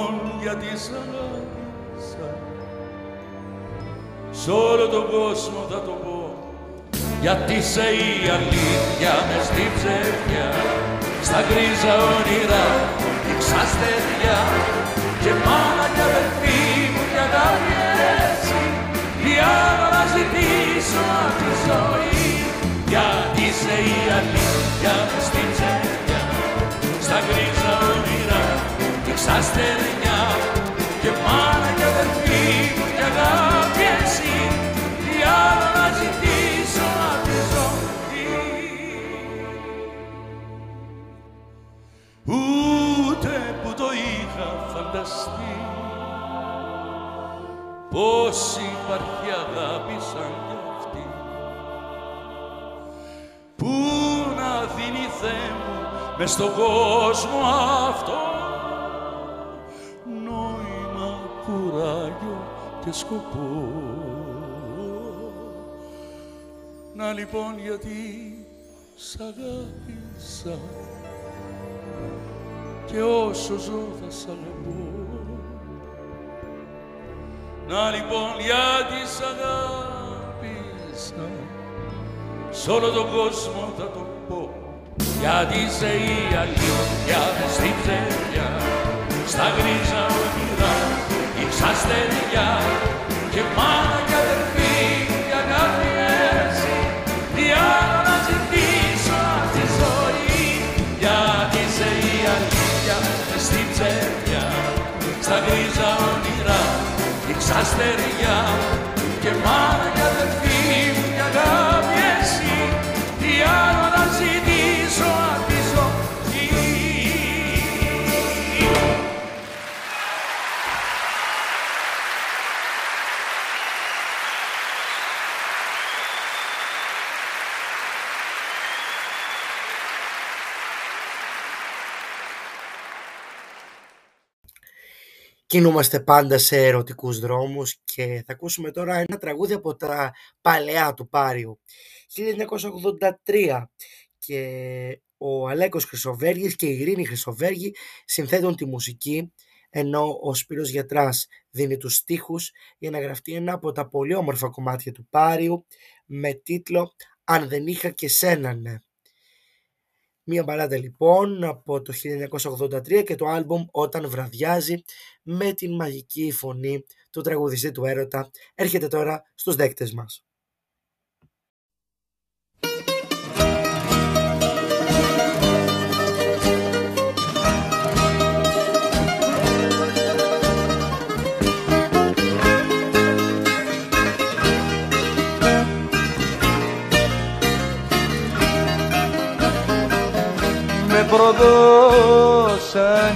S2: Να λοιπόν γιατί σ' αγάπησα Σ' όλο τον κόσμο θα το πω γιατί σε η αλήθεια με στη ψευδιά στα γκρίζα όνειρα η ξαστεριά και μάνα κι αδερφή μου κι αγάπη έτσι τι άλλο να ζητήσω απ' τη ζωή. Γιατί είσαι η αλήθεια μες στην ψευδιά στα γκρίζα όνειρα και ξαστερνιά και μάνα και αδερφή μου και αγάπη εσύ τι άλλο να ζητήσω απ' τη ζωή ούτε που το είχα φανταστεί πως υπάρχει αγάπη σαν κι αυτή. Που να δίνει Θεέ μου μες στον κόσμο αυτό και σκοπό. Να λοιπόν γιατί σ' αγάπησα και όσο ζω θα σ' αγαπώ. Να λοιπόν γιατί σ' αγάπησα σ' όλο τον κόσμο θα το πω γιατί είσαι η αλήθεια μες στην ψευδιά στα γκρίζα όνειρα η ξαστεριά και μάνα κι αδερφή κι αγάπη έτσι τι άλλο να ζητήσω απ' τη ζωή. Γιατί είσαι η αλήθεια μες στην ψευδιά στα γκρίζα όνειρα η ξαστεριά και μάνα κι αδερφή μου κι αγάπη
S1: Κινούμαστε πάντα σε ερωτικούς δρόμους και θα ακούσουμε τώρα ένα τραγούδι από τα παλαιά του Πάριου. 1983 και ο Αλέκος Χρυσοβέργης και η Ειρήνη Χρυσοβέργη συνθέτουν τη μουσική ενώ ο Σπύρος Γιατράς δίνει τους στίχους για να γραφτεί ένα από τα πολύ όμορφα κομμάτια του Πάριου με τίτλο «Αν δεν είχα και σένα ναι». Μία μπαλάντα λοιπόν από το 1983 και το άλμπουμ «Όταν βραδιάζει» με την μαγική φωνή του τραγουδιστή του έρωτα έρχεται τώρα στους δέκτες μας.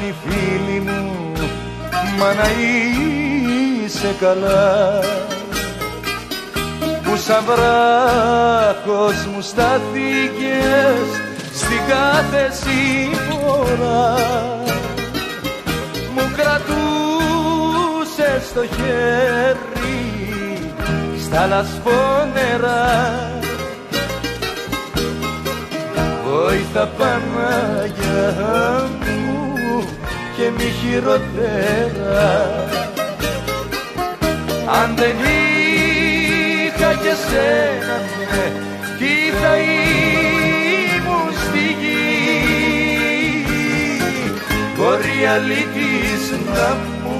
S3: Σαν οι φίλοι μου Μα να είσαι καλά. Που σαν βράχος μου στάθηκες Στην κάθε σύμφωνα Μου κρατούσες το χέρι Στα λασπόνερα Βόηθα Παναγιά μου και μη χειροτέρα. Αν δεν είχα και σένα ναι, τι θα ήμουν στη γη. Μπορεί αλήτης να μου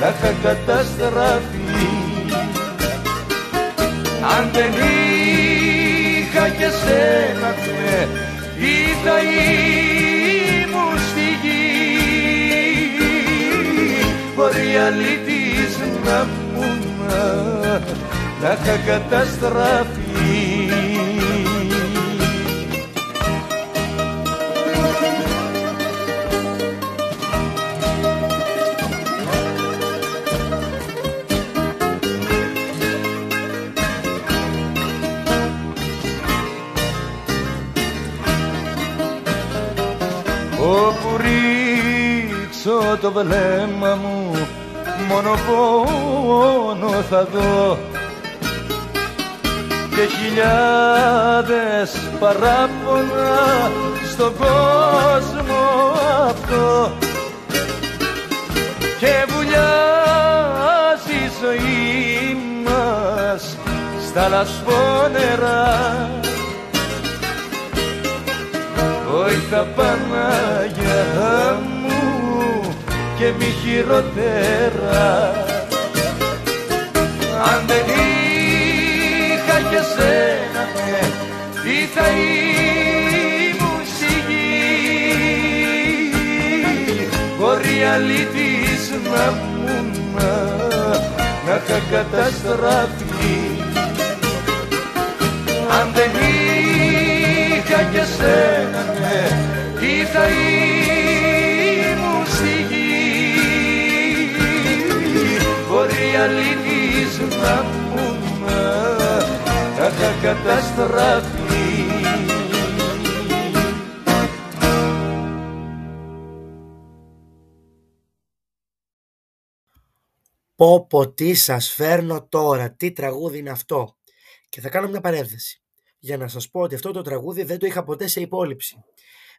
S3: να είχα καταστραφεί. Αν δεν είχα και σένα ναι, τι θα ήμουν Μπορεί αλήτης να μου να είχα καταστραφεί. Όπου ρίξω το βλέμμα μου μόνο πόνο θα δω. Και χιλιάδες παράπονα στον κόσμο αυτό. Και βουλιάζει η ζωή μας στα λασπόνερα. Βοήθα Παναγιά μου και μη χειροτέρα Αν δεν είχα και σένα ναι, τι θα ήμουν στη γη. Μπορεί αλήτης να μου να είχα καταστραφεί. Αν δεν είχα και σένα Μπορεί αλήθεις να μου να είχα καταστραφεί
S1: Πω πω τι σας φέρνω τώρα, τι τραγούδι είναι αυτό; Και θα κάνω μια παρένθεση. Για να σας πω ότι αυτό το τραγούδι δεν το είχα ποτέ σε υπόλοιψη.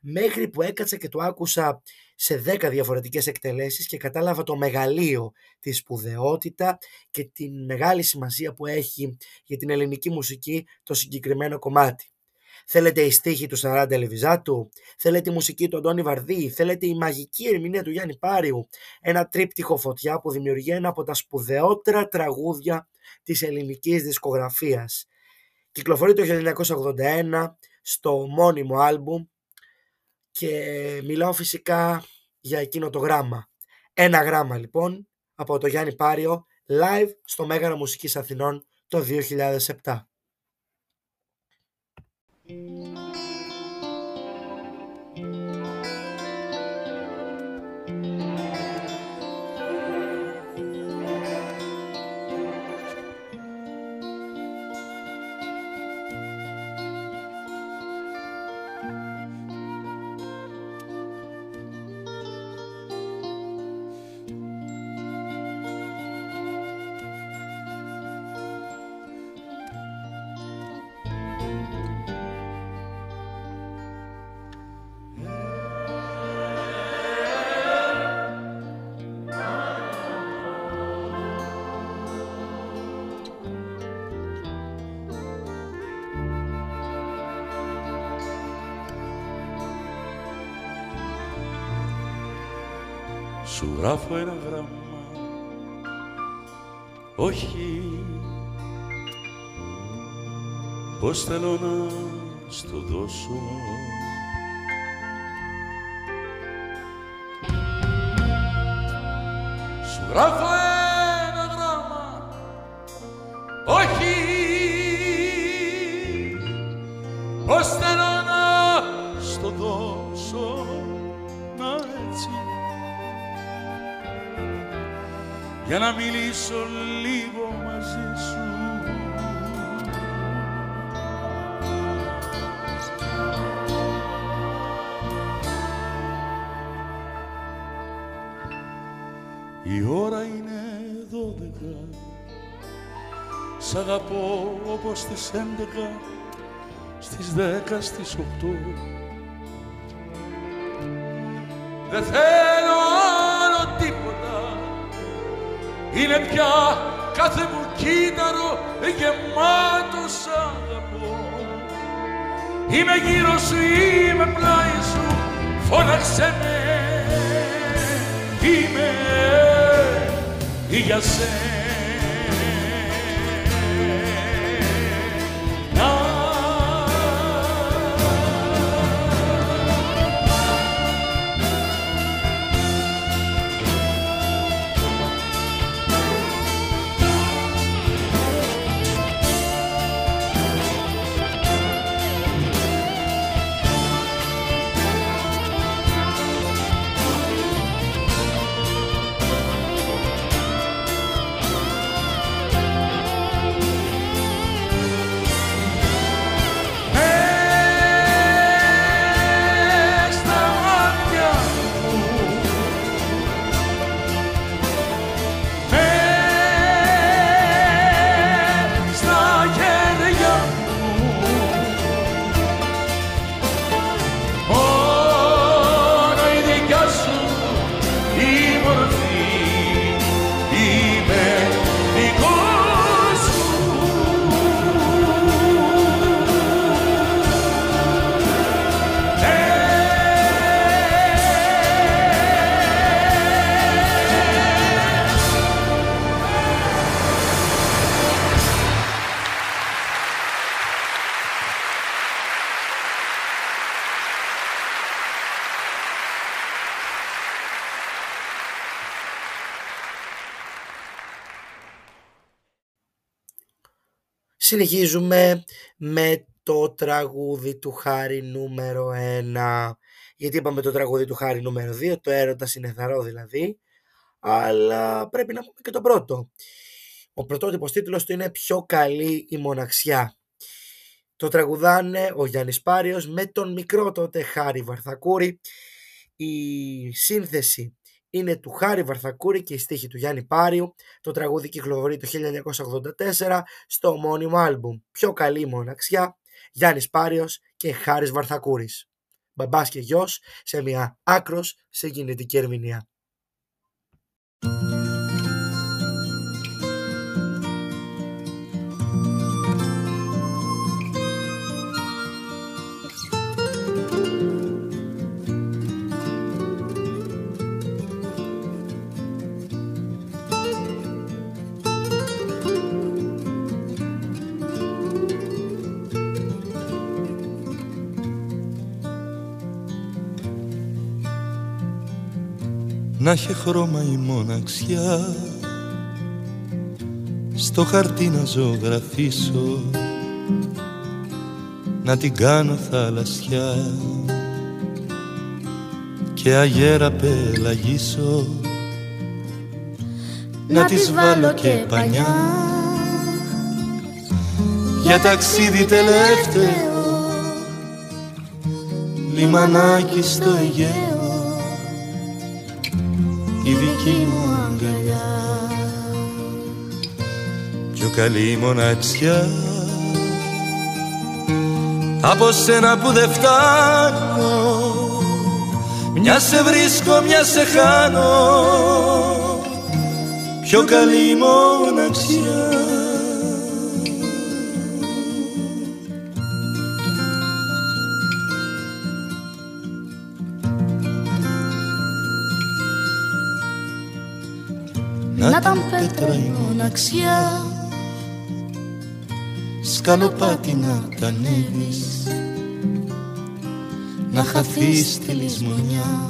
S1: Μέχρι που έκατσα και το άκουσα σε 10 διαφορετικές εκτελέσεις και κατάλαβα το μεγαλείο, τη σπουδαιότητα και τη μεγάλη σημασία που έχει για την ελληνική μουσική το συγκεκριμένο κομμάτι. Θέλετε η στίχη του Σαράντα Λεβιζάτου, θέλετε η μουσική του Αντώνη Βαρδί, θέλετε η μαγική ερμηνεία του Γιάννη Πάριου, ένα τρίπτυχο φωτιά που δημιουργεί ένα από τα σπουδαιότερα τραγούδια της ελληνικής δισκογραφίας. Κυκλοφορεί το 1981 στο μόνιμο άλμπουμ και μιλάω φυσικά για εκείνο το γράμμα. Ένα γράμμα λοιπόν από το Γιάννη Πάριο live στο Μέγαρο Μουσικής Αθηνών το 2007.
S2: Γράφω ένα γράμμα. Όχι. Πως θέλω να στο δώσω; Δώδεκα Σ' αγαπώ όπως τις έντεκα Στις δέκα, στις οκτώ. Δεν θέλω άλλο τίποτα. Είναι πια κάθε μου κύτταρο γεμάτος σ' αγαπώ. Είμαι γύρω σου, είμαι πλάι σου Φώναξε με. Είμαι για σένα Μες
S1: Συνεχίζουμε με το τραγούδι του Χάρη νούμερο 1. Γιατί είπαμε το τραγούδι του Χάρη νούμερο 2, το έρωτας είναι θαρό δηλαδή. Αλλά πρέπει να πούμε και το πρώτο. Ο πρωτότυπος τίτλος του είναι «Πιο καλή η μοναξιά». Το τραγουδάνε ο Γιάννης Πάριος με τον μικρό τότε Χάρη Βαρθακούρη. Η σύνθεση είναι του Χάρη Βαρθακούρη και η στίχη του Γιάννη Πάριου. Το τραγούδι κυκλοφορεί το 1984 στο ομώνυμο άλμπουμ «Πιο καλή η μοναξιά», Γιάννης Πάριος και Χάρης Βαρθακούρης. Μπαμπάς και γιος σε μια άκρος συγκινητική ερμηνεία.
S3: Να έχει χρώμα η μοναξιά. Στο χαρτί να ζωγραφίσω. Να την κάνω θαλασσιά. Και αγέρα πελαγίσω να της βάλω και πανιά. Για ταξίδι τελευταίο. Λιμανάκι στο Αιγαίο η δική μου αγκαλιά. Πιο καλή μοναξιά. Από σένα που δεν φτάνω. Μια σε βρίσκω, μια σε χάνω. Πιο καλή μοναξιά
S5: Να ήταν πέτρα η μοναξιά.
S3: Σκαλοπάτι να τα ανέβεις να χαθείς στη λησμονιά.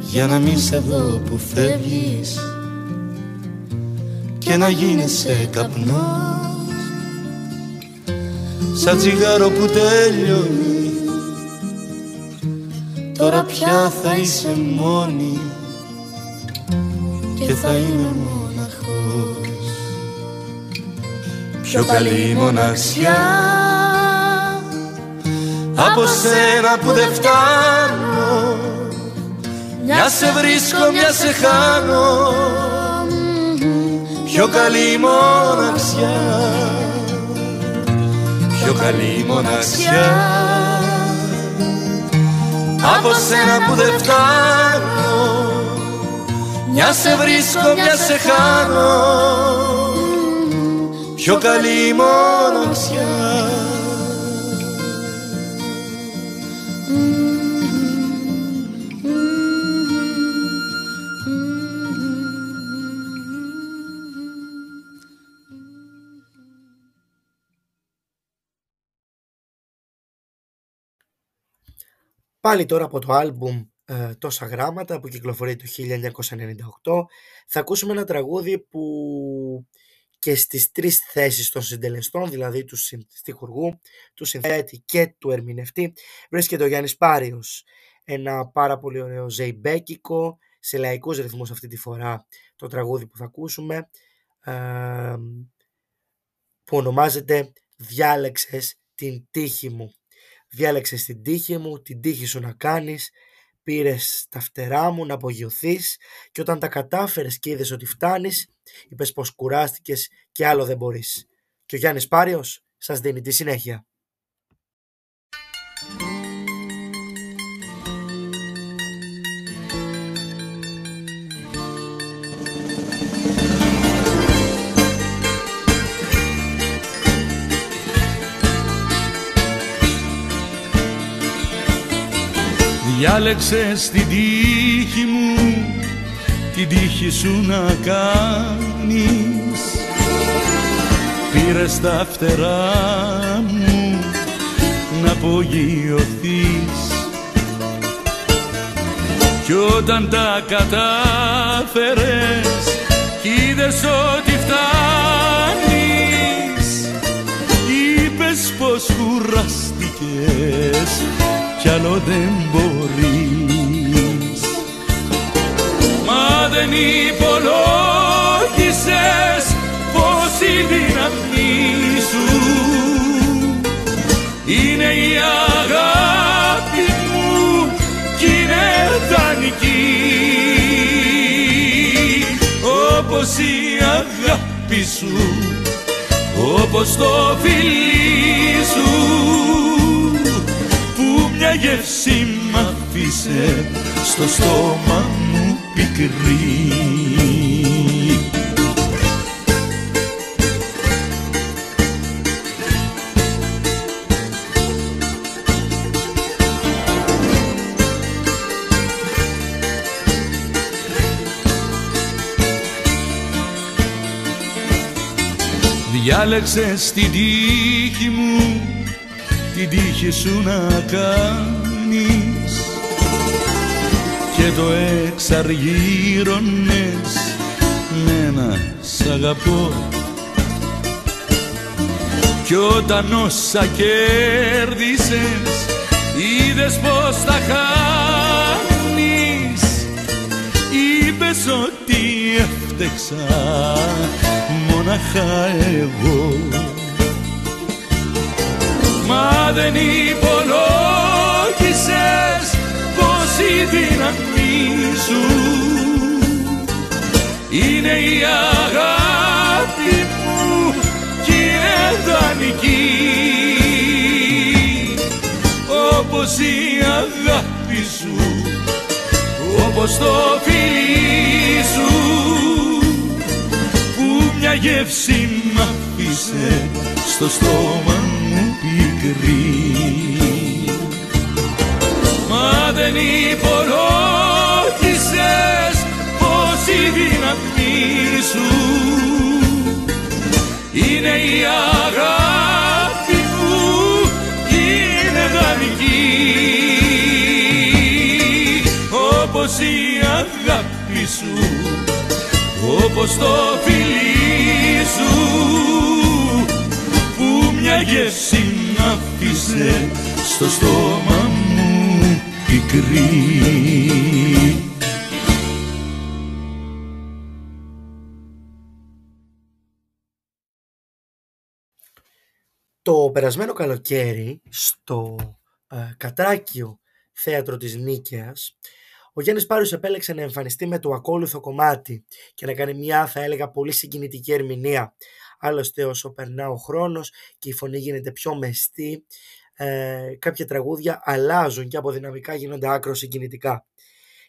S3: Για να μην σε δω που φεύγεις. Και να γίνεσαι καπνός. Σαν τσιγάρο που τέλειωνε τώρα πια θα είσαι μόνη.
S2: και θα είμαι μοναχός. Πιο καλή μοναξιά από σένα που δεν φτάνω. Μια σε βρίσκω, μια σε χάνω. Πιο καλή μοναξιά. Πιο καλή μοναξιά Από σένα που δεν φτάνω Μια σε βρίσκω, μια σε χάνω. Πιο καλή μοναξιά
S1: Πάλι τώρα από το άλμπουμ ε, «Τόσα γράμματα» που κυκλοφορεί το 1998 θα ακούσουμε ένα τραγούδι που και στις τρεις θέσεις των συντελεστών, δηλαδή του στιχουργού, του συνθέτη και του ερμηνευτή, βρίσκεται ο Γιάννης Πάριος. Ένα πάρα πολύ ωραίο ζεϊμπέκικο, σε λαϊκούς ρυθμούς αυτή τη φορά το τραγούδι που θα ακούσουμε, ε, που ονομάζεται «Διάλεξες την τύχη μου». Διάλεξες την τύχη μου, την τύχη σου να κάνεις, πήρες τα φτερά μου να απογειωθείς και όταν τα κατάφερες και είδες ότι φτάνεις, είπες πως κουράστηκες και άλλο δεν μπορείς. Και ο Γιάννης Πάριος σας δίνει τη συνέχεια.
S2: Διάλεξες την τύχη μου, την τύχη σου να κάνεις. Πήρες τα φτερά μου να απογειωθείς. Κι όταν τα κατάφερες κι είδες ότι φτάνεις Είπες πως κουράστηκες κι άλλο δεν μπορείς. Μα δεν υπολόγισες πως η δύναμή σου είναι η αγάπη μου κι είναι δανεική όπως η αγάπη σου όπως το φιλί σου μια γεύση μ' άφησε στο στόμα μου πικρή Διάλεξες την τύχη μου την τύχη σου να κάνεις. Και το εξαργύρωνες με ένα σ' αγαπώ. Κι όταν όσα κέρδισες είδες πως τα χάνεις. Είπες ότι έφτεξα μόναχα εγώ. Μα δεν υπολόγισες πως η δύναμή σου είναι η αγάπη μου κι είναι δανεική όπως η αγάπη σου όπως το φιλί γεύση μ' άφησε στο στόμα μου πικρή Μα δεν υπολόγισες πως η δύναμή σου είναι η αγάπη μου είναι δανεική όπως η αγάπη σου όπως το φιλί σου μια γεύση μ' άφησε στο στόμα μου πικρή. Μα δεν υπολόγισες πως η δύναμή σου είναι η αγάπη μου, είναι δανεική όπως η αγάπη σου όπως το φιλί σου που μια γεύση μ' άφησε στο στόμα μου πικρή. Μα δεν υπολόγισες πως η δύναμή σου είναι η αγάπη μου, είναι δανεική όπως η αγάπη μου κι είναι δανεική όπως η αγάπη σου όπως το φιλί σου που μια γεύση να στο στόμα μου πικρή.
S1: Το περασμένο καλοκαίρι στο ε, Κατράκιο Θέατρο της Νίκαιας ο Γιάννης Πάριος επέλεξε να εμφανιστεί με το ακόλουθο κομμάτι και να κάνει μια θα έλεγα πολύ συγκινητική ερμηνεία. Άλλωστε όσο περνά ο χρόνος και η φωνή γίνεται πιο μεστή ε, κάποια τραγούδια αλλάζουν και από δυναμικά γίνονται άκρο συγκινητικά.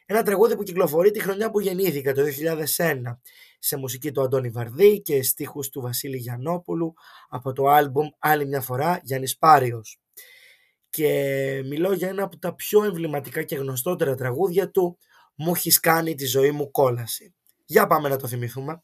S1: Ένα τραγούδι που κυκλοφορεί τη χρονιά που γεννήθηκα, το 2001, σε μουσική του Αντώνη Βαρδί και στίχους του Βασίλη Γιαννόπουλου από το άλμπουμ «Άλλη μια φορά» Γιάννης Πάριος. Και μιλώ για ένα από τα πιο εμβληματικά και γνωστότερα τραγούδια του «Μου έχεις κάνει τη ζωή μου κόλαση». Για πάμε να το θυμηθούμε.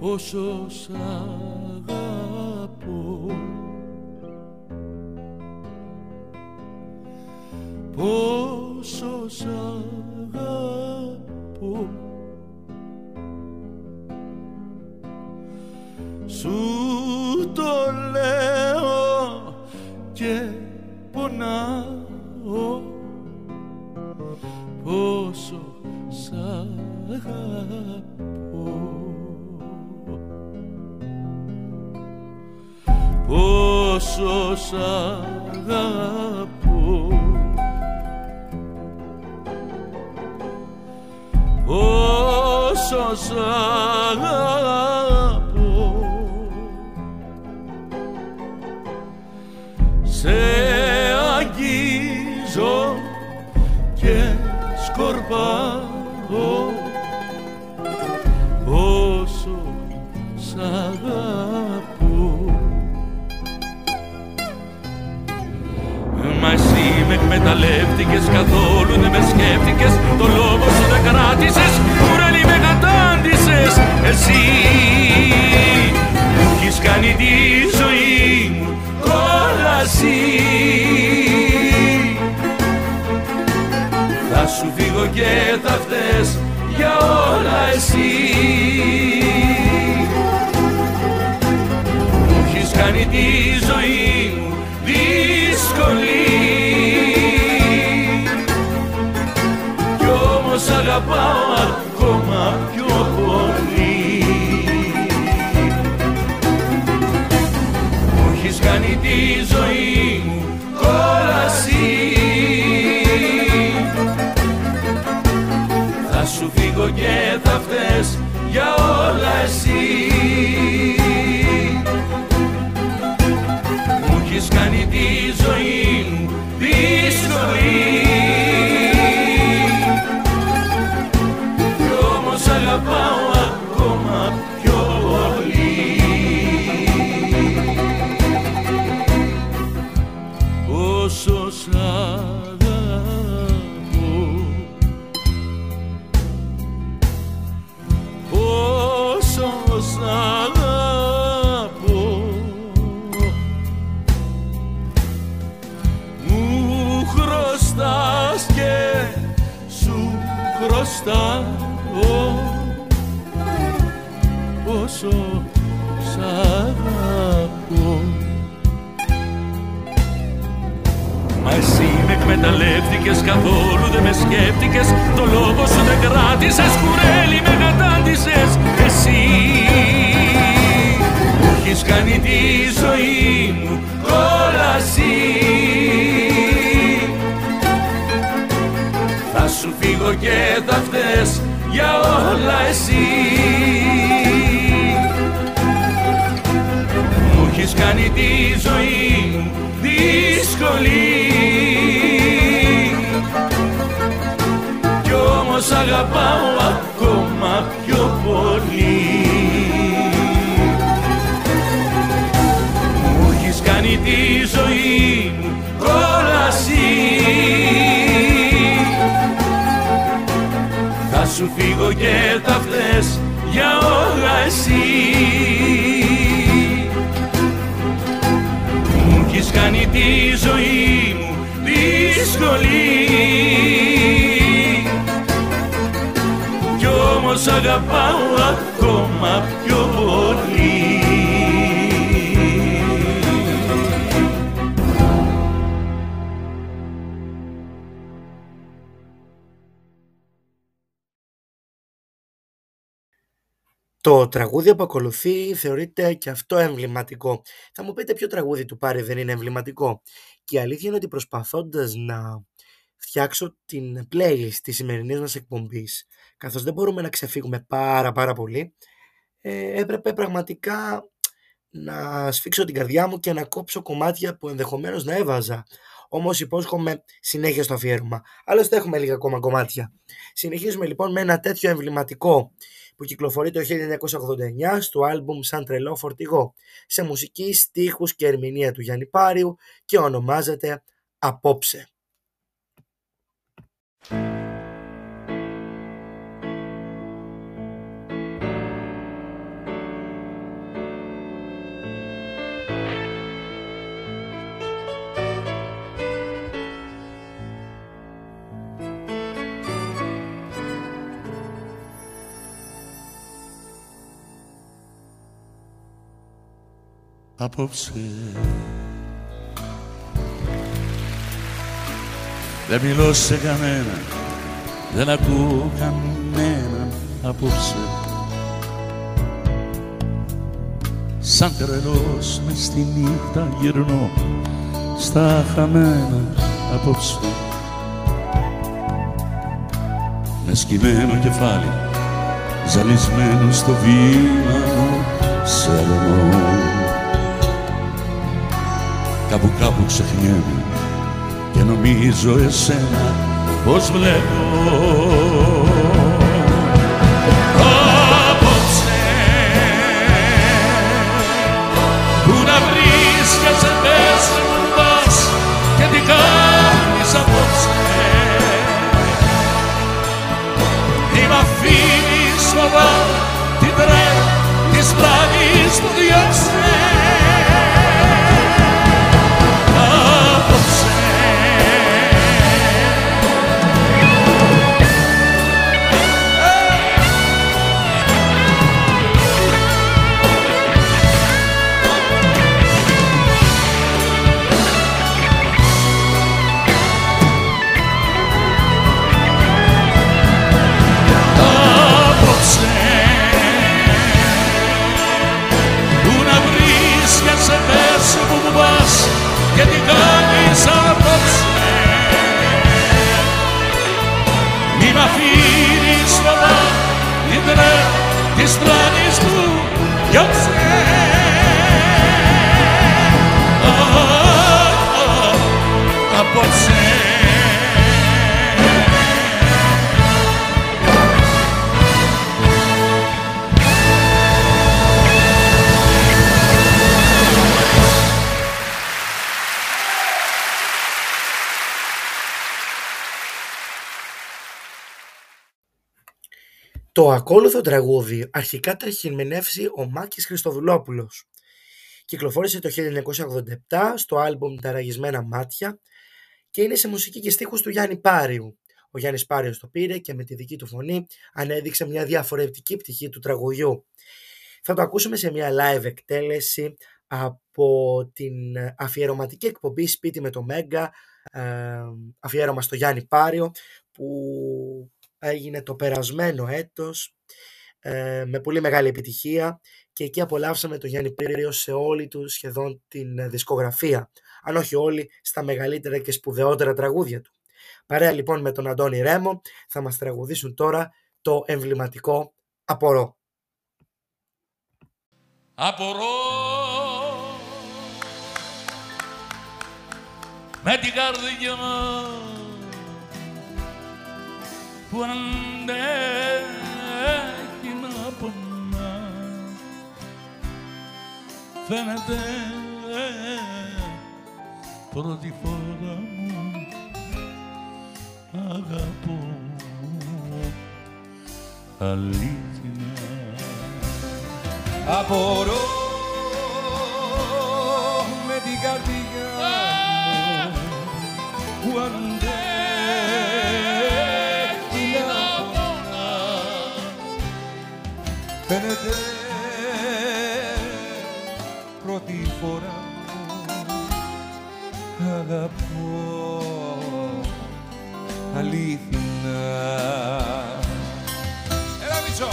S2: πόσο σ' πόσο σ' αγαπώ. Σου το λέω και πονάω. Πόσο σ' αγαπώ. Πόσο σ' αγαπώ σ' αγαπώ σε αγγίζω και σκορπάω εκμεταλλεύτηκες καθόλου δεν με σκέφτηκες. Το λόγο σου δεν κράτησες. κουρέλι με κατάντησες εσύ μου έχεις κάνει τη ζωή μου κόλαση θα σου φύγω και θα φταίς για όλα εσύ Θα σου φύγω και θα φταίς για όλα εσύ. Μου έχεις κάνει τη ζωή μου δύσκολη αγαπάω εκμεταλλεύτηκες καθόλου δεν με σκέφτηκες. Το λόγο σου δεν κράτησες κουρέλι με κατάντησες Εσύ μου έχεις κάνει τη ζωή μου κόλαση. Θα σου φύγω και θα φταίς για όλα εσύ. Έχεις κάνει τη ζωή μου δύσκολη όμως αγαπάω ακόμα πιο πολύ. Μου έχεις κάνει τη ζωή μου κόλαση. Θα σου φύγω και θα φταίς για όλα εσύ. Έχεις κάνει τη ζωή μου δύσκολη όμως αγαπάω ακόμα
S1: Το τραγούδι που ακολουθεί θεωρείται και αυτό εμβληματικό. Θα μου πείτε ποιο τραγούδι του πάρει δεν είναι εμβληματικό. Και η αλήθεια είναι ότι προσπαθώντας να φτιάξω την playlist της σημερινής μας εκπομπής, καθώς δεν μπορούμε να ξεφύγουμε πάρα πάρα πολύ, ε, έπρεπε πραγματικά να σφίξω την καρδιά μου και να κόψω κομμάτια που ενδεχομένως να έβαζα. Όμως υπόσχομαι συνέχεια στο αφιέρωμα. Άλλωστε έχουμε λίγα ακόμα κομμάτια. Συνεχίζουμε λοιπόν με ένα τέτοιο εμβληματικό που κυκλοφορεί το 1989 στο άλμπουμ «Σαν τρελό φορτηγό» σε μουσική, στίχους και ερμηνεία του Γιάννη Πάριου και ονομάζεται «Απόψε».
S2: Απόψε Δεν μιλώ σε κανένα, δεν ακούω κανέναν απόψε Σαν τρελός μες στη νύχτα γυρνώ στα χαμένα απόψε Με σκυμμένο κεφάλι, ζαλισμένο στο βήμα σε αλλονώ κάπου κάπου ξεχνιέμαι. Και νομίζω εσένα πως βλέπω. Απόψε που να βρίσκεσαι πες μου πας και τι κάνεις απόψε. Μη μ' αφήνεις φοβάμαι την τρέλα της πλάνης που διώξε Γιατί κάνεις απόψε. Μη μ' αφήνεις φωτά την τρέ της πλάνης μου γιώψε Απόψε.
S1: Το ακόλουθο τραγούδι αρχικά τα έχει ερμηνεύσει ο Μάκης Χριστοδουλόπουλος. Κυκλοφόρησε το 1987 στο άλμπουμ «Τα ραγισμένα μάτια» και είναι σε μουσική και στίχους του Γιάννη Πάριου. Ο Γιάννης Πάριος το πήρε και με τη δική του φωνή ανέδειξε μια διαφορετική πτυχή του τραγουδιού. Θα το ακούσουμε σε μια live εκτέλεση από την αφιερωματική εκπομπή «Σπίτι με το Μέγκα», ε, αφιέρωμα στο Γιάννη Πάριο, που έγινε το περασμένο έτος ε, με πολύ μεγάλη επιτυχία και εκεί απολαύσαμε τον Γιάννη Πύριο σε όλη του σχεδόν την δισκογραφία, αν όχι όλοι στα μεγαλύτερα και σπουδαιότερα τραγούδια του. Παρέα λοιπόν με τον Αντώνη Ρέμο θα μας τραγουδήσουν τώρα το εμβληματικό «Απορώ».
S2: Απορώ με την καρδιά που αντέχει να πονά. Φαίνεται πρώτη φορά μου αγαπώ. Αλήθεια.
S3: Απορώ με την καρδιά μου που αντέχει Φαίνεται πρώτη φορά αγαπώ αλήθινα Έλα Μίτσο!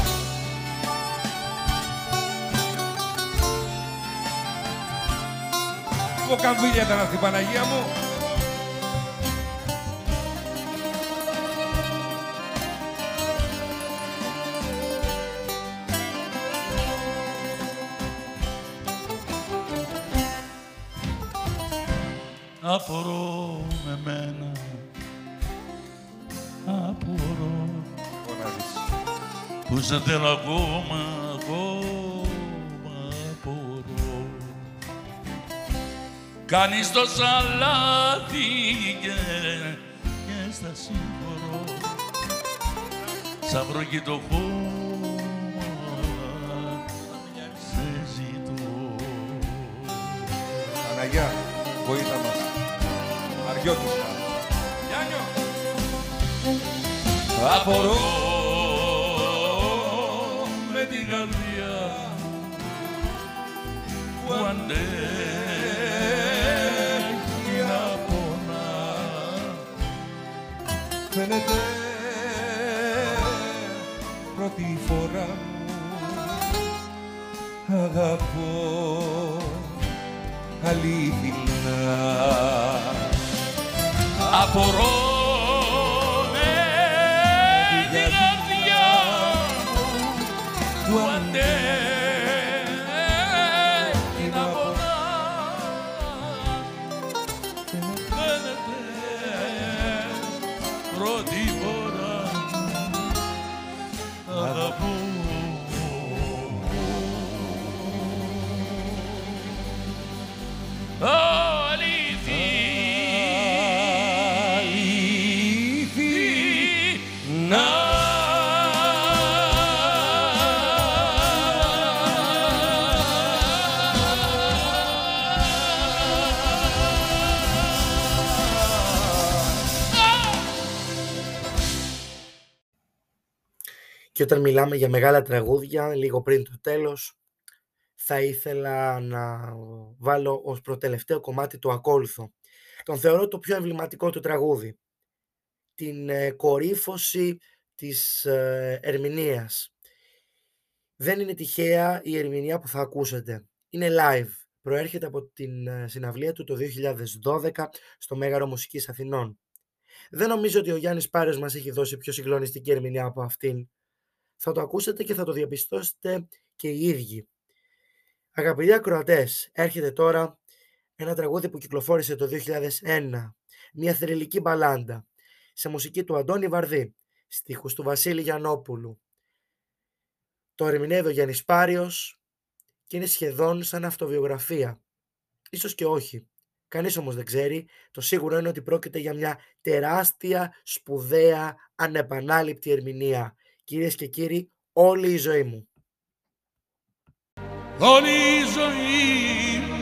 S3: Βοκαμβίλια ήταν αυτή η Παναγία μου
S2: Απορώ με μένα. Απορώ. Που σε θέλω ακόμα Ακόμα απορώ. Κάνεις τόσα λάθη και, και στα συγχωρώ. Σαν βροχή το χώμα Σε ζητώ.
S3: Παναγιά, βοήθα μας. Αριώτισσα. Γιάννιο.
S2: Απορώ με την καρδιά που αντέχει να πονά
S3: Φαίνεται πρώτη φορά αγαπώ αλήθινα.
S2: Απορώ
S1: Και όταν μιλάμε για μεγάλα τραγούδια, λίγο πριν το τέλος, θα ήθελα να βάλω ως προτελευταίο κομμάτι το ακόλουθο. Τον θεωρώ το πιο εμβληματικό του τραγούδι. Την ε, κορύφωση της ε, ερμηνείας. Δεν είναι τυχαία η ερμηνεία που θα ακούσετε. Είναι live. Προέρχεται από την ε, συναυλία του το 2012 στο Μέγαρο Μουσικής Αθηνών. Δεν νομίζω ότι ο Γιάννης Πάριος μας έχει δώσει πιο συγκλονιστική ερμηνεία από αυτήν. Θα το ακούσετε και θα το διαπιστώσετε και οι ίδιοι. Αγαπητοί ακροατές, έρχεται τώρα ένα τραγούδι που κυκλοφόρησε το 2001, μια θρηλυκή μπαλάντα, σε μουσική του Αντώνη Βαρδί, στίχους του Βασίλη Γιαννόπουλου. Το ερμηνεύει ο Γιάννης Πάριος και είναι σχεδόν σαν αυτοβιογραφία. Ίσως και όχι. Κανείς όμως δεν ξέρει. Το σίγουρο είναι ότι πρόκειται για μια τεράστια, σπουδαία, ανεπανάληπτη ερμηνεία. Κυρίες και κύριοι, όλη η ζωή μου.
S2: όλη η ζωή μου.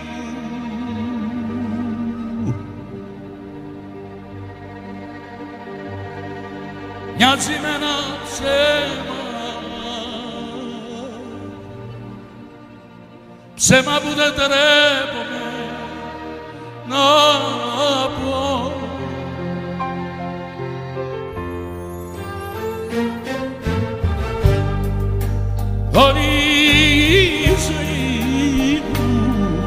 S2: Μοιάζει με ένα ψέμα ψέμα που δεν τρέπομαι να πω όλη η ζωή μου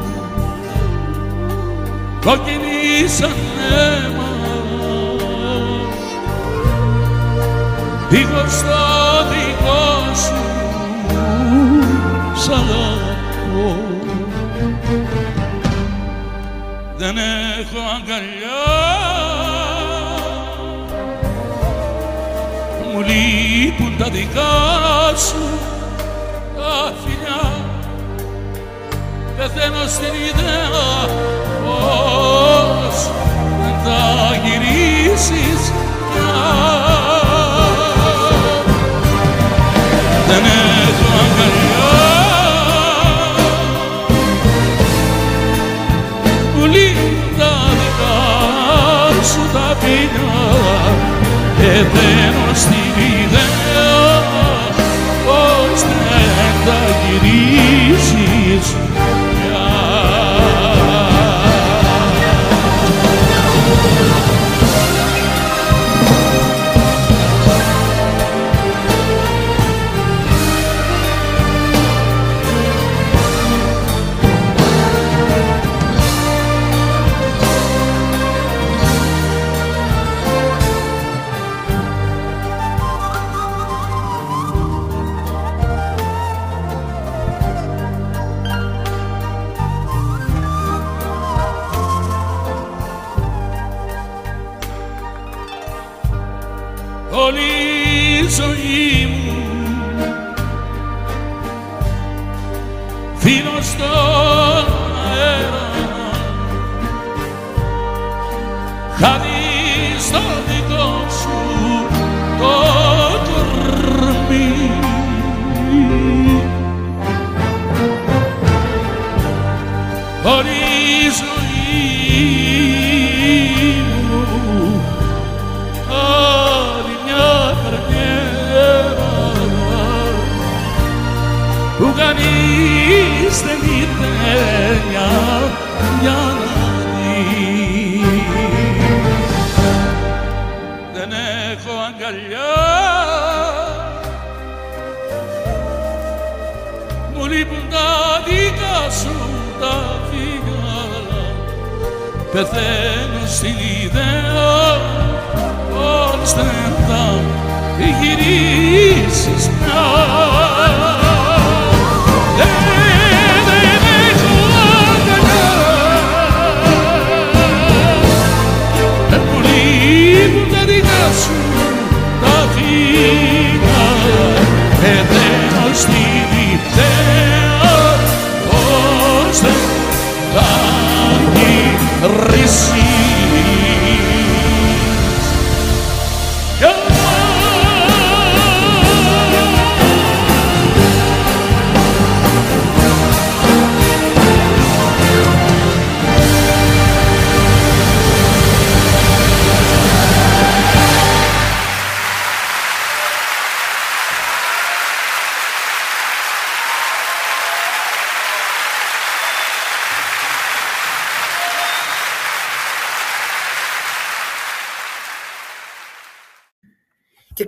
S2: κόκκινη σαν αίμα δίχως το δικό σου σ' αγαπώ δεν έχω αγκαλιά μου λείπουν τα δικά σου πεθαίνω στην ιδέα πως δεν θα γυρίσεις πια. δεν έχω αγκαλιά που λείπουν τα δικά σου τα φιλιά πεθαίνω στην ιδέα πως δεν θα γυρίσεις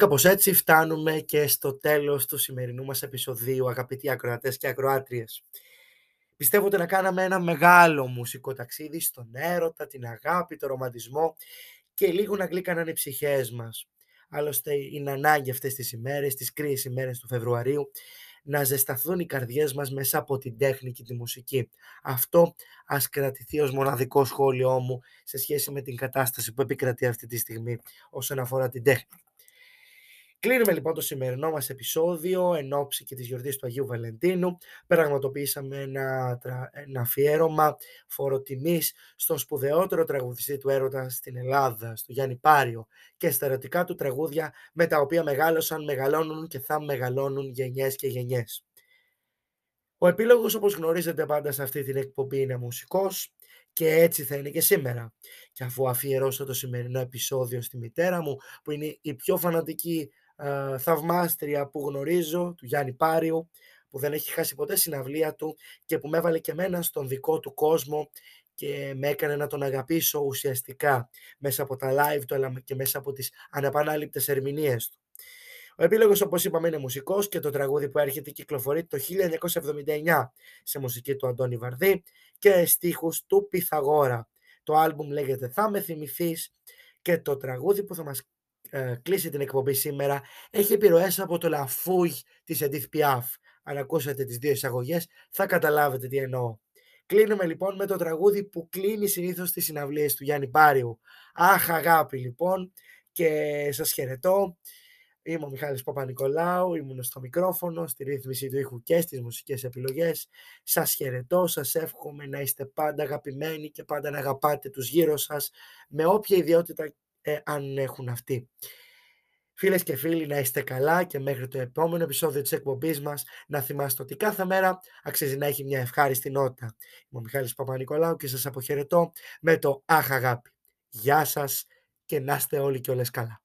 S1: κάπως έτσι φτάνουμε και στο τέλος του σημερινού μας επεισοδίου, αγαπητοί ακροατές και ακροάτριες. Πιστεύω ότι να κάναμε ένα μεγάλο μουσικό ταξίδι στον έρωτα, την αγάπη, το ρομαντισμό και λίγο να γλύκαναν οι ψυχές μας. Άλλωστε είναι ανάγκη αυτές τις ημέρες, τις κρύες ημέρες του Φεβρουαρίου, να ζεσταθούν οι καρδιές μας μέσα από την τέχνη και τη μουσική. Αυτό ας κρατηθεί ως μοναδικό σχόλιο μου σε σχέση με την κατάσταση που επικρατεί αυτή τη στιγμή όσον αφορά την τέχνη. Κλείνουμε λοιπόν το σημερινό μας επεισόδιο εν ώψη και της γιορτής του Αγίου Βαλεντίνου. Πραγματοποιήσαμε ένα, τρα- ένα αφιέρωμα φοροτιμής στον σπουδαιότερο τραγουδιστή του έρωτα στην Ελλάδα, στο Γιάννη Πάριο και στα ερωτικά του τραγούδια με τα οποία μεγάλωσαν, μεγαλώνουν και θα μεγαλώνουν γενιές και γενιές. Ο επίλογος όπως γνωρίζετε πάντα σε αυτή την εκπομπή είναι μουσικός και έτσι θα είναι και σήμερα. Και αφού αφιερώσω το σημερινό επεισόδιο στη μητέρα μου που είναι η πιο φανατική ε, θαυμάστρια που γνωρίζω, του Γιάννη Πάριου, που δεν έχει χάσει ποτέ συναυλία του και που με έβαλε και μένα στον δικό του κόσμο και με έκανε να τον αγαπήσω ουσιαστικά μέσα από τα live του αλλά και μέσα από τις ανεπανάληπτες ερμηνείες του. Ο επίλογος όπως είπαμε είναι μουσικός και το τραγούδι που έρχεται κυκλοφορεί το 1979 σε μουσική του Αντώνη Βαρδί και στίχους του Πυθαγόρα. Το άλμπουμ λέγεται «Θα με θυμηθείς» και το τραγούδι που θα μας ε, κλείσει την εκπομπή σήμερα έχει επιρροές από το Λαφούγ της Edith Piaf. Αν ακούσατε τις δύο εισαγωγές θα καταλάβετε τι εννοώ. Κλείνουμε λοιπόν με το τραγούδι που κλείνει συνήθως τις συναυλίες του Γιάννη Πάριου. Αχ αγάπη λοιπόν και σας χαιρετώ. Είμαι ο Μιχάλης Παπα-Νικολάου, ήμουν στο μικρόφωνο, στη ρύθμιση του ήχου και στις μουσικές επιλογές. Σας χαιρετώ, σας εύχομαι να είστε πάντα αγαπημένοι και πάντα να αγαπάτε τους γύρω σας με όποια ιδιότητα ε, αν έχουν αυτοί. Φίλες και φίλοι, να είστε καλά και μέχρι το επόμενο επεισόδιο της εκπομπής μας να θυμάστε ότι κάθε μέρα αξίζει να έχει μια ευχάριστη νότα. Είμαι ο Μιχάλης Παπα-Νικολάου και σας αποχαιρετώ με το «Αχ αγάπη». Γεια σας και να είστε όλοι και όλες καλά.